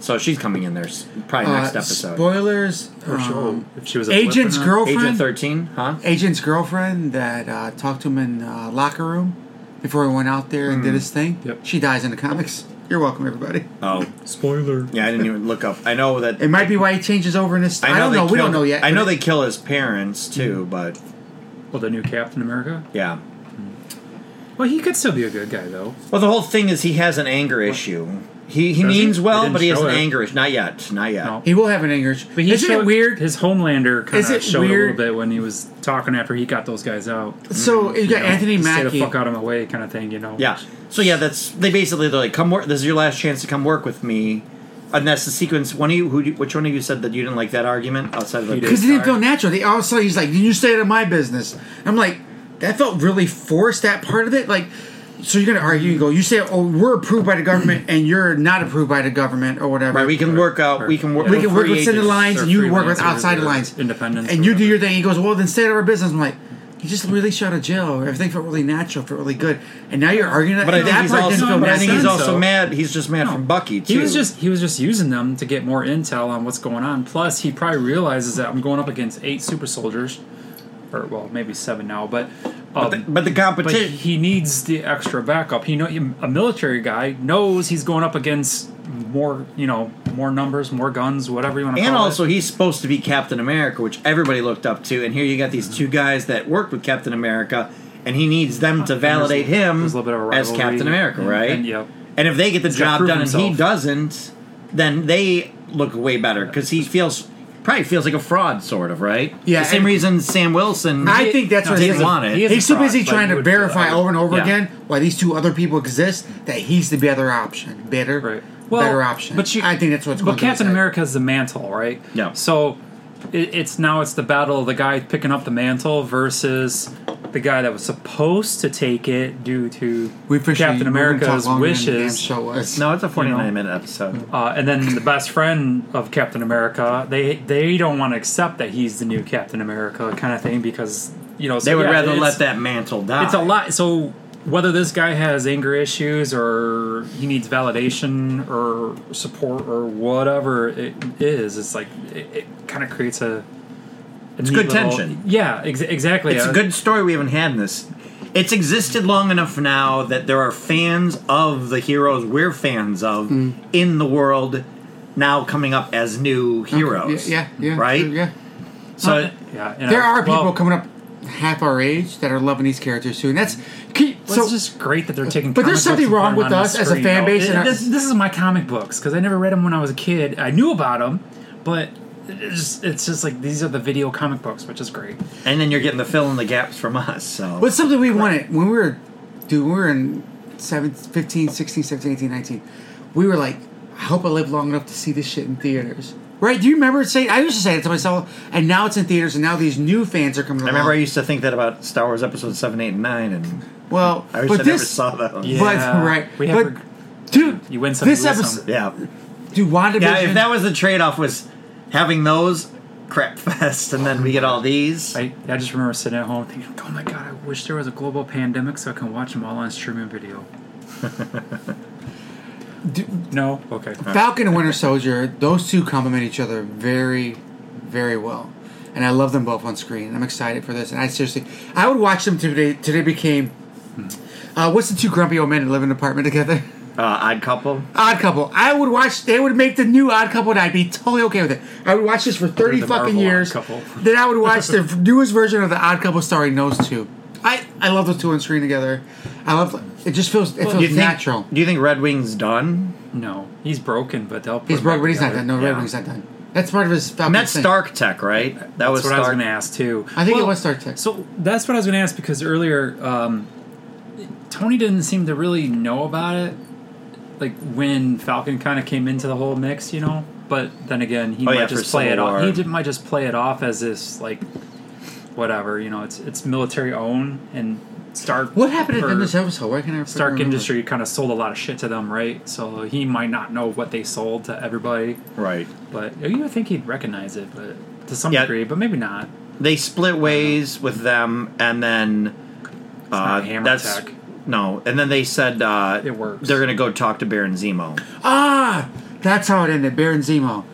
Speaker 1: So she's coming in there probably next
Speaker 2: Uh,
Speaker 1: episode.
Speaker 2: spoilers.
Speaker 3: For sure.
Speaker 2: um,
Speaker 3: If she was a
Speaker 2: Agent's girlfriend.
Speaker 1: Agent thirteen, huh?
Speaker 2: Agent's girlfriend that uh, talked to him in uh, locker room before he went out there and did his mm. thing.
Speaker 3: Yep.
Speaker 2: She dies in the comics. You're welcome, everybody.
Speaker 1: Oh,
Speaker 3: Spoiler.
Speaker 1: yeah. I didn't even look up. I know that.
Speaker 2: It might be why he changes over in this. I, don't
Speaker 1: they
Speaker 2: know. We don't know yet.
Speaker 1: I know they kill his parents too, mm. but
Speaker 3: Well, the new Captain America.
Speaker 1: yeah.
Speaker 3: Well, he could still be a good guy though.
Speaker 1: Well, the whole thing is he has an anger issue. He he
Speaker 3: Does he?
Speaker 1: means
Speaker 3: They
Speaker 1: well,
Speaker 3: didn't
Speaker 1: but he has
Speaker 3: show
Speaker 1: an
Speaker 3: it.
Speaker 1: anger issue. Not yet. Not yet.
Speaker 3: No.
Speaker 2: He will have an anger. issue.
Speaker 3: But he
Speaker 2: Isn't
Speaker 3: showed,
Speaker 2: it weird?
Speaker 3: His Homelander kind
Speaker 2: Is
Speaker 3: of
Speaker 2: it
Speaker 3: showed
Speaker 2: weird?
Speaker 3: a little bit when he was talking after he got those guys out.
Speaker 2: So mm-hmm. you got
Speaker 3: know,
Speaker 2: Anthony
Speaker 3: Stay the
Speaker 2: Mackie.
Speaker 3: fuck out of my way, kind of thing. You know.
Speaker 1: Yeah. So yeah, that's they basically they're like, come work. This is your last chance to come work with me. And that's the sequence. One of you, who, which one of you said that you didn't like that argument outside of the
Speaker 3: He did.
Speaker 2: Because it didn't feel natural. They all of a sudden he's like, "You stay out of my business." I'm like, that felt really forced. That part of it, like, so you're gonna argue and go, "You say, oh, we're approved by the government, and you're not approved by the government, or whatever."
Speaker 1: Right, we can work out. We can work.
Speaker 2: we
Speaker 1: we're
Speaker 2: can work
Speaker 1: free
Speaker 2: within the lines, and you work with outside the lines.
Speaker 3: independents
Speaker 2: and you do your thing. He goes, "Well, then stay out of our business." I'm like. You just released you out of jail. Everything felt really natural, felt really good, and now you're arguing that.
Speaker 1: But I think
Speaker 2: that
Speaker 1: he's
Speaker 2: part
Speaker 1: also.
Speaker 2: didn't
Speaker 1: But I think he's also mad. He's just mad from Bucky too.
Speaker 3: He was just he was just using them to get more intel on what's going on. Plus, he probably realizes that I'm going up against eight super soldiers, or well, maybe seven now. But um,
Speaker 1: But the, but the
Speaker 3: but
Speaker 1: competition.
Speaker 3: he needs the extra backup. He know a military guy knows he's going up against more, you know, more numbers, more guns, whatever you want to call it.
Speaker 1: And also,
Speaker 3: it.
Speaker 1: he's supposed to be Captain America, which everybody looked up to. And here you got these two guys that worked with Captain America, and he needs them to validate him
Speaker 3: there's a little bit of a
Speaker 1: as. Captain America,
Speaker 3: And-
Speaker 1: right?
Speaker 3: and, yep.
Speaker 1: And if they get the
Speaker 3: gotta
Speaker 1: job done and he doesn't, then they look way better because he feels probably feels like a fraud, sort of, right?
Speaker 2: Yeah,
Speaker 1: The same reason Sam Wilson.
Speaker 2: I think that's
Speaker 3: No,
Speaker 2: what
Speaker 3: he
Speaker 2: it
Speaker 1: didn't
Speaker 2: is.
Speaker 1: want it.
Speaker 3: He is
Speaker 2: He's too
Speaker 3: fraud,
Speaker 2: busy trying to verify over and over
Speaker 1: yeah.
Speaker 2: again why these two other people exist. That he's the better option, better,
Speaker 3: Right.
Speaker 2: well, better option.
Speaker 3: But you,
Speaker 2: I think that's what's
Speaker 3: But
Speaker 2: through
Speaker 3: Captain. America is the mantle, right?
Speaker 1: Yeah.
Speaker 3: So it, it's now it's the battle of the guy picking up the mantle versus the guy that was supposed to take it due to
Speaker 2: We
Speaker 3: Captain
Speaker 2: we're gonna talk
Speaker 3: America's
Speaker 2: longer than the damn
Speaker 3: wishes.
Speaker 2: show was.
Speaker 1: no, it's a forty-nine
Speaker 3: You know.
Speaker 1: minute episode.
Speaker 3: Uh, and then the best friend of Captain America, they they don't want to accept that he's the new Captain America kind of thing because you know so
Speaker 1: They would
Speaker 3: yeah,
Speaker 1: rather let that mantle die.
Speaker 3: It's a lot. So whether this guy has anger issues or he needs validation or support or whatever it is, it's like it, it kind of creates a. It's
Speaker 1: good tension.
Speaker 3: Yeah, ex- exactly.
Speaker 1: It's
Speaker 3: Uh,
Speaker 1: a good story we haven't had in this. It's existed long enough now that there are fans of the heroes we're fans of
Speaker 2: Mm.
Speaker 1: in the world now coming up as new heroes.
Speaker 2: Yeah, yeah, yeah,
Speaker 1: Right?
Speaker 2: yeah.
Speaker 1: So
Speaker 3: Yeah, and
Speaker 2: There
Speaker 3: I-
Speaker 2: are people
Speaker 3: well,
Speaker 2: coming up half our age that are loving these characters too, and that's key-
Speaker 3: well,
Speaker 2: so.
Speaker 3: it's just great that they're taking. Care.
Speaker 2: But there's something wrong with us
Speaker 3: the
Speaker 2: as a fan base
Speaker 3: It-
Speaker 2: and our-
Speaker 3: this, this is my comic books because I never read them when I was a kid. I knew about them, but it's just, it's just like these are the video comic books, which is great.
Speaker 1: and then you're getting the fill in the gaps from us. So
Speaker 2: What's something we wanted when we were, dude, we were in 7, 15, 16, 17, 18, 19. We were like, I hope I live long enough to see this shit in theaters. Right? Do you remember saying? I used to say it to myself, and now it's in theaters, and now these new fans are coming
Speaker 1: I
Speaker 2: along.
Speaker 1: remember I used to think that about Star Wars Episode seven, eight, and nine, and
Speaker 2: well,
Speaker 1: I wish
Speaker 2: but
Speaker 1: I
Speaker 2: this,
Speaker 1: never saw that.
Speaker 3: Yeah.
Speaker 2: but right,
Speaker 3: We have
Speaker 2: but
Speaker 3: reg-
Speaker 2: dude,
Speaker 3: You win some,
Speaker 2: this
Speaker 3: you lose
Speaker 2: episode,
Speaker 3: some.
Speaker 1: Yeah,
Speaker 2: dude, WandaVision.
Speaker 1: yeah. If that was the trade-off, was having those crap fest, and then we get all these.
Speaker 3: I, I just remember sitting at home thinking, oh my god, I wish there was a global pandemic so I can watch them all on streaming video. no? Okay.
Speaker 2: Falcon and Winter Soldier, those two complement each other very, very well. And I love them both on screen. I'm excited for this. And I seriously, I would watch them today. Today became, uh, what's the two grumpy old men that live in an apartment together?
Speaker 1: Uh, Odd Couple.
Speaker 2: Odd Couple. I would watch. They would make the new Odd Couple, and I'd be totally okay with it. I would watch this for thirty
Speaker 3: the
Speaker 2: fucking
Speaker 3: Marvel
Speaker 2: years.
Speaker 3: Couple.
Speaker 2: Then I would watch the newest version of the Odd Couple starring those two. I I love those two on screen together. I love It just feels it
Speaker 3: Well,
Speaker 2: feels
Speaker 1: Do you think?
Speaker 2: natural.
Speaker 1: Do you think Red Wing's done?
Speaker 3: No, he's broken, but they'll. Put
Speaker 2: He's
Speaker 3: him
Speaker 2: broke,
Speaker 3: back
Speaker 2: but he's not done. No,
Speaker 1: Yeah.
Speaker 2: Red Wing's not done. That's part of his Falcon
Speaker 1: And that's
Speaker 2: thing.
Speaker 1: Stark Tech, right? That
Speaker 3: That's
Speaker 1: was
Speaker 3: what I was going to ask too.
Speaker 2: I think it
Speaker 3: Well,
Speaker 2: was Star Trek.
Speaker 3: So that's what I was going to ask because earlier, um, Tony didn't seem to really know about it, like when Falcon kind of came into the whole mix, you know. But then again, he
Speaker 1: Oh,
Speaker 3: might
Speaker 1: yeah,
Speaker 3: just play it off. He did, might just play it off as this like, whatever, you know. It's it's military owned and Stark.
Speaker 2: what happened in this episode? Why can't I
Speaker 3: Stark
Speaker 2: remember?
Speaker 3: Industry kind of sold a lot of shit to them, right? So he might not know what they sold to everybody,
Speaker 1: Right.
Speaker 3: but you would think he'd recognize it, but to some
Speaker 1: Yeah.
Speaker 3: degree, but maybe not.
Speaker 1: They split ways with them, and then uh,
Speaker 3: not Hammer
Speaker 1: that's
Speaker 3: Tech.
Speaker 1: No. And then they said uh,
Speaker 3: It works.
Speaker 1: They're gonna go talk to Baron Zemo.
Speaker 2: Ah, that's how it ended. Baron Zemo.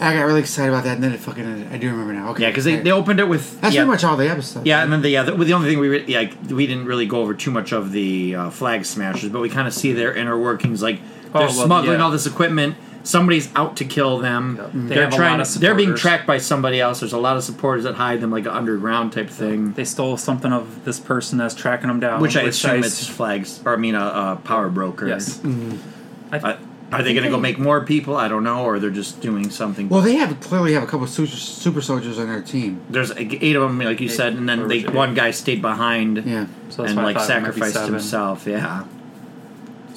Speaker 2: I got really excited about that, and then it fucking ended. I do remember now. Okay,
Speaker 1: Yeah, because they, they opened it with
Speaker 2: that's
Speaker 1: yeah,
Speaker 2: pretty much all the episodes.
Speaker 1: Yeah, and then the yeah, the, the only thing we re- like we didn't really go over too much of the uh, flag smashers, but we kind of see their inner workings. Like they're
Speaker 3: Oh, well,
Speaker 1: smuggling
Speaker 3: yeah.
Speaker 1: all this equipment. Somebody's out to kill them.
Speaker 3: Yep. They
Speaker 1: They're
Speaker 3: have a
Speaker 1: trying.
Speaker 3: lot of
Speaker 1: they're being tracked by somebody else. There's a lot of supporters that hide them, like an underground type thing.
Speaker 3: They stole something of this person that's tracking them down.
Speaker 1: Which I assume
Speaker 3: s-
Speaker 1: it's flags, or I mean, a, a power broker.
Speaker 3: yes.
Speaker 2: Mm-hmm.
Speaker 3: I,
Speaker 1: Uh, are they going to go make more people? I don't know, or they're just doing something.
Speaker 2: Well, they have clearly have a couple of super, super soldiers on their team.
Speaker 1: There's eight of them, like you said, and then they,
Speaker 3: was it
Speaker 1: one
Speaker 3: eight?
Speaker 1: guy stayed behind
Speaker 2: Yeah.
Speaker 3: so that's
Speaker 1: and like
Speaker 3: thought it might be
Speaker 1: sacrificed himself. Yeah.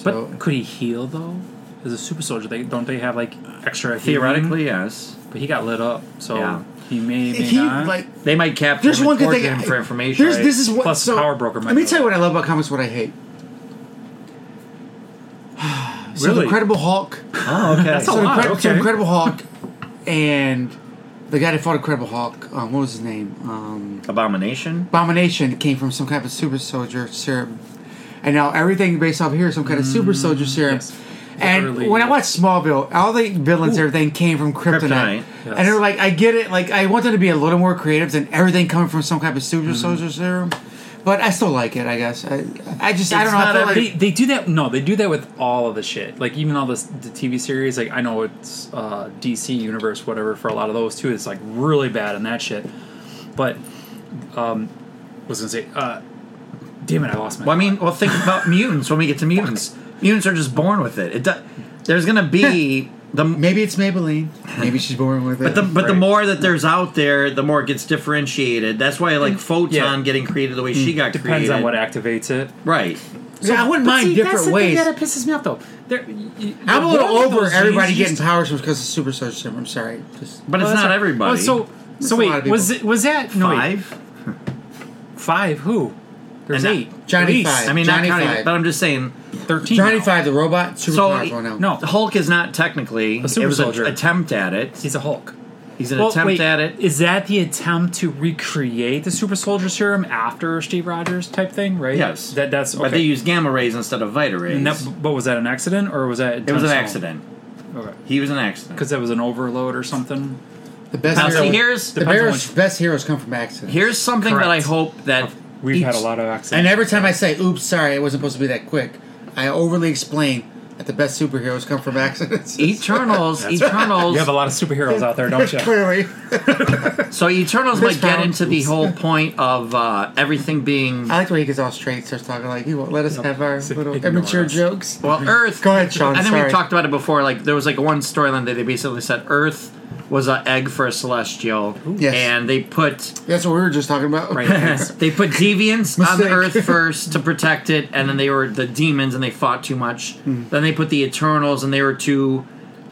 Speaker 3: But could he heal though? As a super soldier, they don't they have like extra healing?
Speaker 1: Theoretically, yes.
Speaker 3: but he got lit up, so
Speaker 1: Yeah.
Speaker 3: he may may
Speaker 2: He
Speaker 3: not.
Speaker 2: like.
Speaker 1: They might capture
Speaker 2: There's
Speaker 1: him
Speaker 2: one
Speaker 1: and
Speaker 2: good
Speaker 1: torture
Speaker 2: thing.
Speaker 1: him for information.
Speaker 2: There's
Speaker 1: right?
Speaker 2: this is what.
Speaker 3: Plus,
Speaker 2: so,
Speaker 3: Power Broker might
Speaker 2: Let me tell you what I love about comics. What I hate. So
Speaker 3: Really?
Speaker 2: Incredible Hulk.
Speaker 1: Oh, okay.
Speaker 3: That's a
Speaker 2: So,
Speaker 3: lot.
Speaker 2: Incredible, so. Incredible Hulk, and the guy that fought Incredible Hulk. Um, what was his name? Um,
Speaker 1: Abomination.
Speaker 2: Abomination came from some kind of super soldier serum, and now everything based off here is some kind of super soldier serum.
Speaker 3: yes.
Speaker 2: And
Speaker 3: Literally,
Speaker 2: when I watched Smallville, all the villains, everything came from kryptonite,
Speaker 1: Kryptonite,
Speaker 3: yes.
Speaker 2: and they're like, I get it. Like I want them to be a little more creative than everything coming from some kind of super soldier serum, but I still like it. I guess I, I just I don't know. I
Speaker 1: every-
Speaker 2: like,
Speaker 3: they, they do that. No, they do that with all of the shit. Like even all this the TV series. Like I know it's uh, DC universe, whatever. For a lot of those too, it's like really bad in that shit. But um, was gonna say, uh, damn it, I lost my.
Speaker 1: Well, I mean, well, think about mutants when we get to mutants. Mutants are just born with it. It do, there's gonna be the
Speaker 2: maybe it's Maybelline. Maybe she's born with it.
Speaker 1: but the but the more that there's out there, the more it gets differentiated. That's why like mm. Photon
Speaker 3: yeah.
Speaker 1: getting created the way she got
Speaker 3: depends
Speaker 1: created.
Speaker 3: on what activates it.
Speaker 1: Right.
Speaker 2: yeah, I wouldn't mind
Speaker 3: see, that's
Speaker 2: different
Speaker 3: the
Speaker 2: ways.
Speaker 3: thing that pisses me off though. There, you- you-
Speaker 2: I'm a little over everybody getting
Speaker 3: used-
Speaker 2: powers because of super soldier serum. I'm sorry. Just
Speaker 1: But it's
Speaker 3: Well, that's
Speaker 1: not
Speaker 3: right.
Speaker 1: everybody.
Speaker 3: Well, so
Speaker 2: That's
Speaker 3: so
Speaker 2: a lot of
Speaker 3: wait, was it was that no wait,
Speaker 1: five.
Speaker 3: five? Who? There's
Speaker 1: And
Speaker 3: eight.
Speaker 2: Johnny
Speaker 3: At least.
Speaker 2: Five.
Speaker 1: I mean,
Speaker 2: Johnny
Speaker 1: not counting,
Speaker 2: Five.
Speaker 1: but I'm just saying.
Speaker 3: Thirteen.
Speaker 2: Johnny
Speaker 3: now.
Speaker 2: Five, the robot, super
Speaker 1: So
Speaker 2: powerful now.
Speaker 3: No,
Speaker 1: Hulk is not technically.
Speaker 3: A super
Speaker 1: it was
Speaker 3: soldier.
Speaker 1: an attempt at it.
Speaker 3: he's a Hulk.
Speaker 1: He's an
Speaker 3: Well,
Speaker 1: attempt
Speaker 3: wait,
Speaker 1: at it.
Speaker 3: Is that the attempt to recreate the super soldier serum after Steve Rogers type thing? Right.
Speaker 1: Yes.
Speaker 3: That that's okay.
Speaker 1: But they use gamma rays instead of Vita rays.
Speaker 3: And that, but was that an accident or was that?
Speaker 1: it was an
Speaker 3: intentional?
Speaker 1: accident.
Speaker 3: Okay.
Speaker 1: He was an accident.
Speaker 3: Because that was an overload or something.
Speaker 2: The best
Speaker 1: Now,
Speaker 2: hero,
Speaker 1: see, here's
Speaker 2: the
Speaker 3: Depends
Speaker 2: heroes, best heroes come from accidents.
Speaker 1: here's something that I hope that
Speaker 3: We've
Speaker 1: each-
Speaker 3: had a lot of accidents.
Speaker 2: and every time I say, "Oops, sorry, it wasn't supposed to be that quick," I overly explain that the best superheroes come from accidents.
Speaker 1: Eternals, Eternals.
Speaker 3: you have a lot of superheroes out there, don't you?
Speaker 2: Clearly,
Speaker 1: so Eternals
Speaker 2: Chris
Speaker 1: might get into the whole point of uh, everything being
Speaker 2: I like the way he gets all straight, starts talking like he won't let us have our
Speaker 3: So
Speaker 2: little
Speaker 3: ignore
Speaker 2: immature
Speaker 3: us.
Speaker 2: jokes.
Speaker 1: well, Earth.
Speaker 2: Go ahead, Sean.
Speaker 1: I think
Speaker 2: sorry.
Speaker 1: we've talked about it before. Like there was like one storyline that they basically said Earth was an egg for a celestial,
Speaker 2: Yes.
Speaker 1: and they put
Speaker 2: That's what we were just talking about.
Speaker 3: Right.
Speaker 1: they put deviants on the
Speaker 2: Mistake.
Speaker 1: Earth first to protect it, and then they were the demons, and they fought too much.
Speaker 2: Hmm.
Speaker 1: Then they put the Eternals, and they were too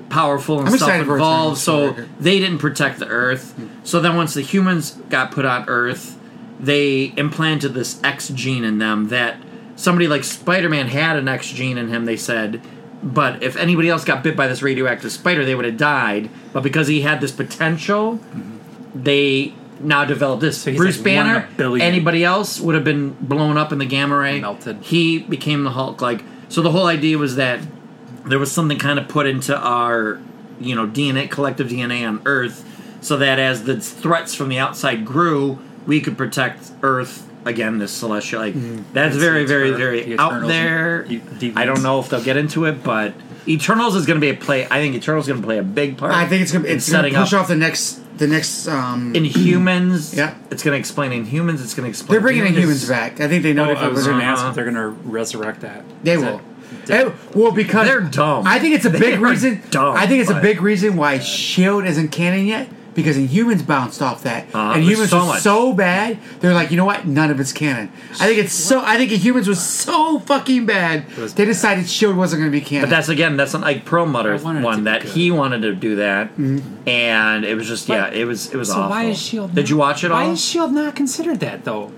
Speaker 1: powerful and
Speaker 2: I'm excited for
Speaker 1: self-involved,
Speaker 2: Eternals.
Speaker 1: so they didn't protect the Earth. So then, once the humans got put on Earth, they implanted this X gene in them that somebody like Spider-Man had an X gene in him. They said. But if anybody else got bit by this radioactive spider, they would have died. But because he had this potential, they now developed this.
Speaker 3: So
Speaker 1: Bruce
Speaker 3: like one in a
Speaker 1: Banner, anybody else would have been blown up in the gamma ray.
Speaker 3: Melted.
Speaker 1: He became the Hulk. Like so, the whole idea was that there was something kind of put into our, you know, DNA, collective DNA on Earth, so that as the threats from the outside grew, we could protect Earth again. This celestial, like that's
Speaker 3: It's-
Speaker 1: very,
Speaker 3: it's
Speaker 1: very,
Speaker 3: for
Speaker 1: very
Speaker 3: the
Speaker 1: out there.
Speaker 3: and
Speaker 1: I don't know if they'll get into it, but Eternals is going to be a play. I think Eternals is going to play a big part.
Speaker 2: I think it's gonna
Speaker 1: in
Speaker 2: it's gonna
Speaker 1: setting
Speaker 2: push
Speaker 1: up.
Speaker 2: off the next the next. Um,
Speaker 1: Inhumans.
Speaker 2: Yeah.
Speaker 1: It's going to explain Inhumans. It's going to explain.
Speaker 2: they're bringing in humans
Speaker 1: Humans.
Speaker 2: back. I think they know
Speaker 3: Oh,
Speaker 2: if
Speaker 3: I was
Speaker 2: they're
Speaker 3: going to ask if they're going to resurrect that.
Speaker 2: They
Speaker 3: Is
Speaker 2: will.
Speaker 3: that-
Speaker 2: Eh, well, because
Speaker 1: They're dumb.
Speaker 2: I think it's a
Speaker 1: They
Speaker 2: big reason.
Speaker 1: dumb,
Speaker 2: I think it's a big reason why Shield isn't canon yet. Because Inhumans bounced off that,
Speaker 1: Uh,
Speaker 2: and Humans
Speaker 1: so
Speaker 2: was
Speaker 1: much.
Speaker 2: so bad. They're like, you know what? None of it's canon. I think it's so. I think Inhumans was so fucking bad. They decided Shield wasn't going to be canon.
Speaker 1: But that's again, that's not like Perlmutter
Speaker 3: I wanted it to
Speaker 1: one that
Speaker 3: good.
Speaker 1: he wanted to do that,
Speaker 2: Mm-hmm.
Speaker 1: and it was just yeah, it was it was
Speaker 3: So
Speaker 1: awful.
Speaker 3: why is Shield?
Speaker 1: Did you watch it all?
Speaker 3: Why is Shield not considered that though?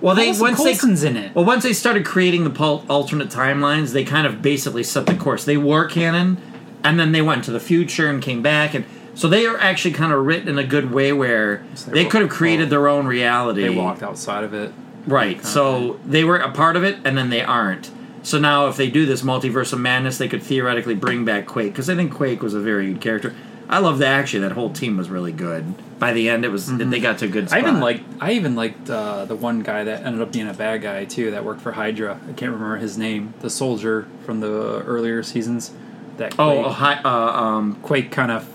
Speaker 1: well, they once
Speaker 3: Coulson's
Speaker 1: they
Speaker 3: in it.
Speaker 1: well once they started creating the pul- alternate timelines, they kind of basically set the course. They were canon, and then they went to the future and came back, and so they are actually kind of written in a good way where
Speaker 3: So
Speaker 1: they
Speaker 3: they
Speaker 1: could have created their own reality.
Speaker 3: They walked outside of it.
Speaker 1: Right. So they were a part of it, and then they aren't. So now, if they do this multiverse of madness, they could theoretically bring back Quake because I think Quake was a very good character. I love that actually. That whole team was really good. By the end, it was they got to a good
Speaker 3: Mm-hmm. I even liked. I even liked uh, the one guy that ended up being a bad guy too. That worked for Hydra. I can't remember his name. The soldier from the earlier seasons. That Quake,
Speaker 1: Oh, hi, uh, um,
Speaker 3: Quake kind of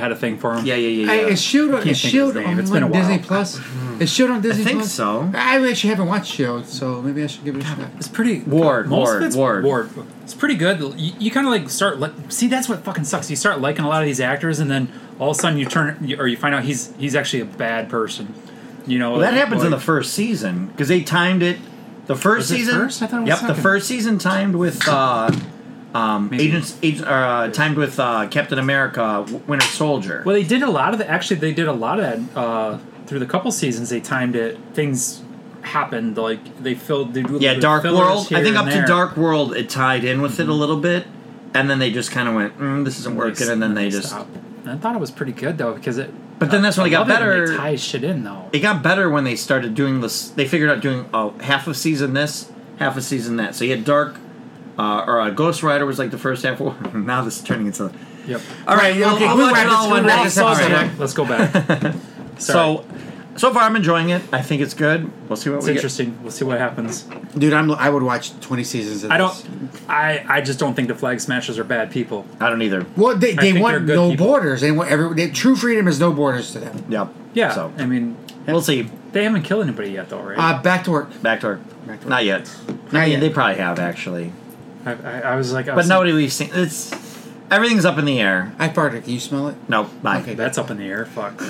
Speaker 3: had a thing for him.
Speaker 1: yeah, yeah, yeah.
Speaker 2: Hey,
Speaker 1: yeah.
Speaker 2: is Shield
Speaker 3: can't
Speaker 2: is
Speaker 3: think of
Speaker 2: Shield
Speaker 3: his name.
Speaker 2: on
Speaker 3: It's been a
Speaker 2: Disney
Speaker 3: while.
Speaker 2: Plus? It's Shield on Disney Plus.
Speaker 1: I think
Speaker 2: Plus?
Speaker 1: so.
Speaker 2: I actually haven't watched Shield, so maybe I should give it a shot.
Speaker 3: It's pretty.
Speaker 1: Ward,
Speaker 3: most
Speaker 1: Ward,
Speaker 3: of it's
Speaker 1: Ward.
Speaker 3: It's pretty good. You, you kind of like start. Li- see, that's what fucking sucks. You start liking a lot of these actors, and then all of a sudden you turn, you, or you find out he's he's actually a bad person. You know
Speaker 1: Well, that happens in the first season because they timed it. The first
Speaker 3: Was it
Speaker 1: season,
Speaker 3: first? I thought it was
Speaker 1: yep, the
Speaker 3: second.
Speaker 1: first season timed with uh, um, agents, agent, uh, timed with uh, Captain America, Winter Soldier.
Speaker 3: Well, they did a lot of the. Actually, they did a lot of that uh, through the couple seasons. They timed it. Things happened. Like they filled. They do
Speaker 1: Yeah,
Speaker 3: of
Speaker 1: Dark World. I think up
Speaker 3: and
Speaker 1: to. Dark World, it tied in with it a little bit, and then they just kind of went, mm, "This isn't working," and then they just.
Speaker 3: stopped. I thought it was pretty good though because it.
Speaker 1: But then that's when
Speaker 3: I
Speaker 1: it got better.
Speaker 3: They tie shit in though.
Speaker 1: It got better when they started doing this. They figured out doing uh, half a season this, half a season that. So you had Dark, uh, or uh, Ghost Rider was like the first half. now this is turning into.
Speaker 3: Yep.
Speaker 1: All right,
Speaker 2: Right,
Speaker 1: well,
Speaker 2: okay,
Speaker 1: I'll
Speaker 2: we
Speaker 1: watch
Speaker 2: wrap
Speaker 1: it all one
Speaker 2: wrap
Speaker 1: day.
Speaker 2: this up
Speaker 1: All
Speaker 2: soon.
Speaker 1: right.
Speaker 3: Let's go back.
Speaker 1: So, so far I'm enjoying it. I think it's good. We'll see what
Speaker 3: It's
Speaker 1: we get.
Speaker 3: interesting. We'll see what happens.
Speaker 2: Dude, I'm, I would watch 20 seasons of
Speaker 3: I don't. I I just don't think the flag smashers are bad people.
Speaker 1: I don't either.
Speaker 2: Well, they, they want no
Speaker 3: people.
Speaker 2: borders. They want every. They, true freedom is no borders to them.
Speaker 1: Yep.
Speaker 3: Yeah.
Speaker 1: So
Speaker 3: I mean,
Speaker 1: we'll see.
Speaker 3: they haven't killed anybody yet, though, right?
Speaker 2: Uh, back to work.
Speaker 1: Back to work.
Speaker 2: Back to work.
Speaker 1: Not yet.
Speaker 2: Not
Speaker 1: I mean,
Speaker 2: yet.
Speaker 1: they probably have actually,
Speaker 3: I, I, I was like, I
Speaker 1: but nobody we've seen. It's everything's up in the air.
Speaker 2: I farted. Can you smell it?
Speaker 1: No, bye.
Speaker 2: Okay.
Speaker 3: That's up in the air. Fuck.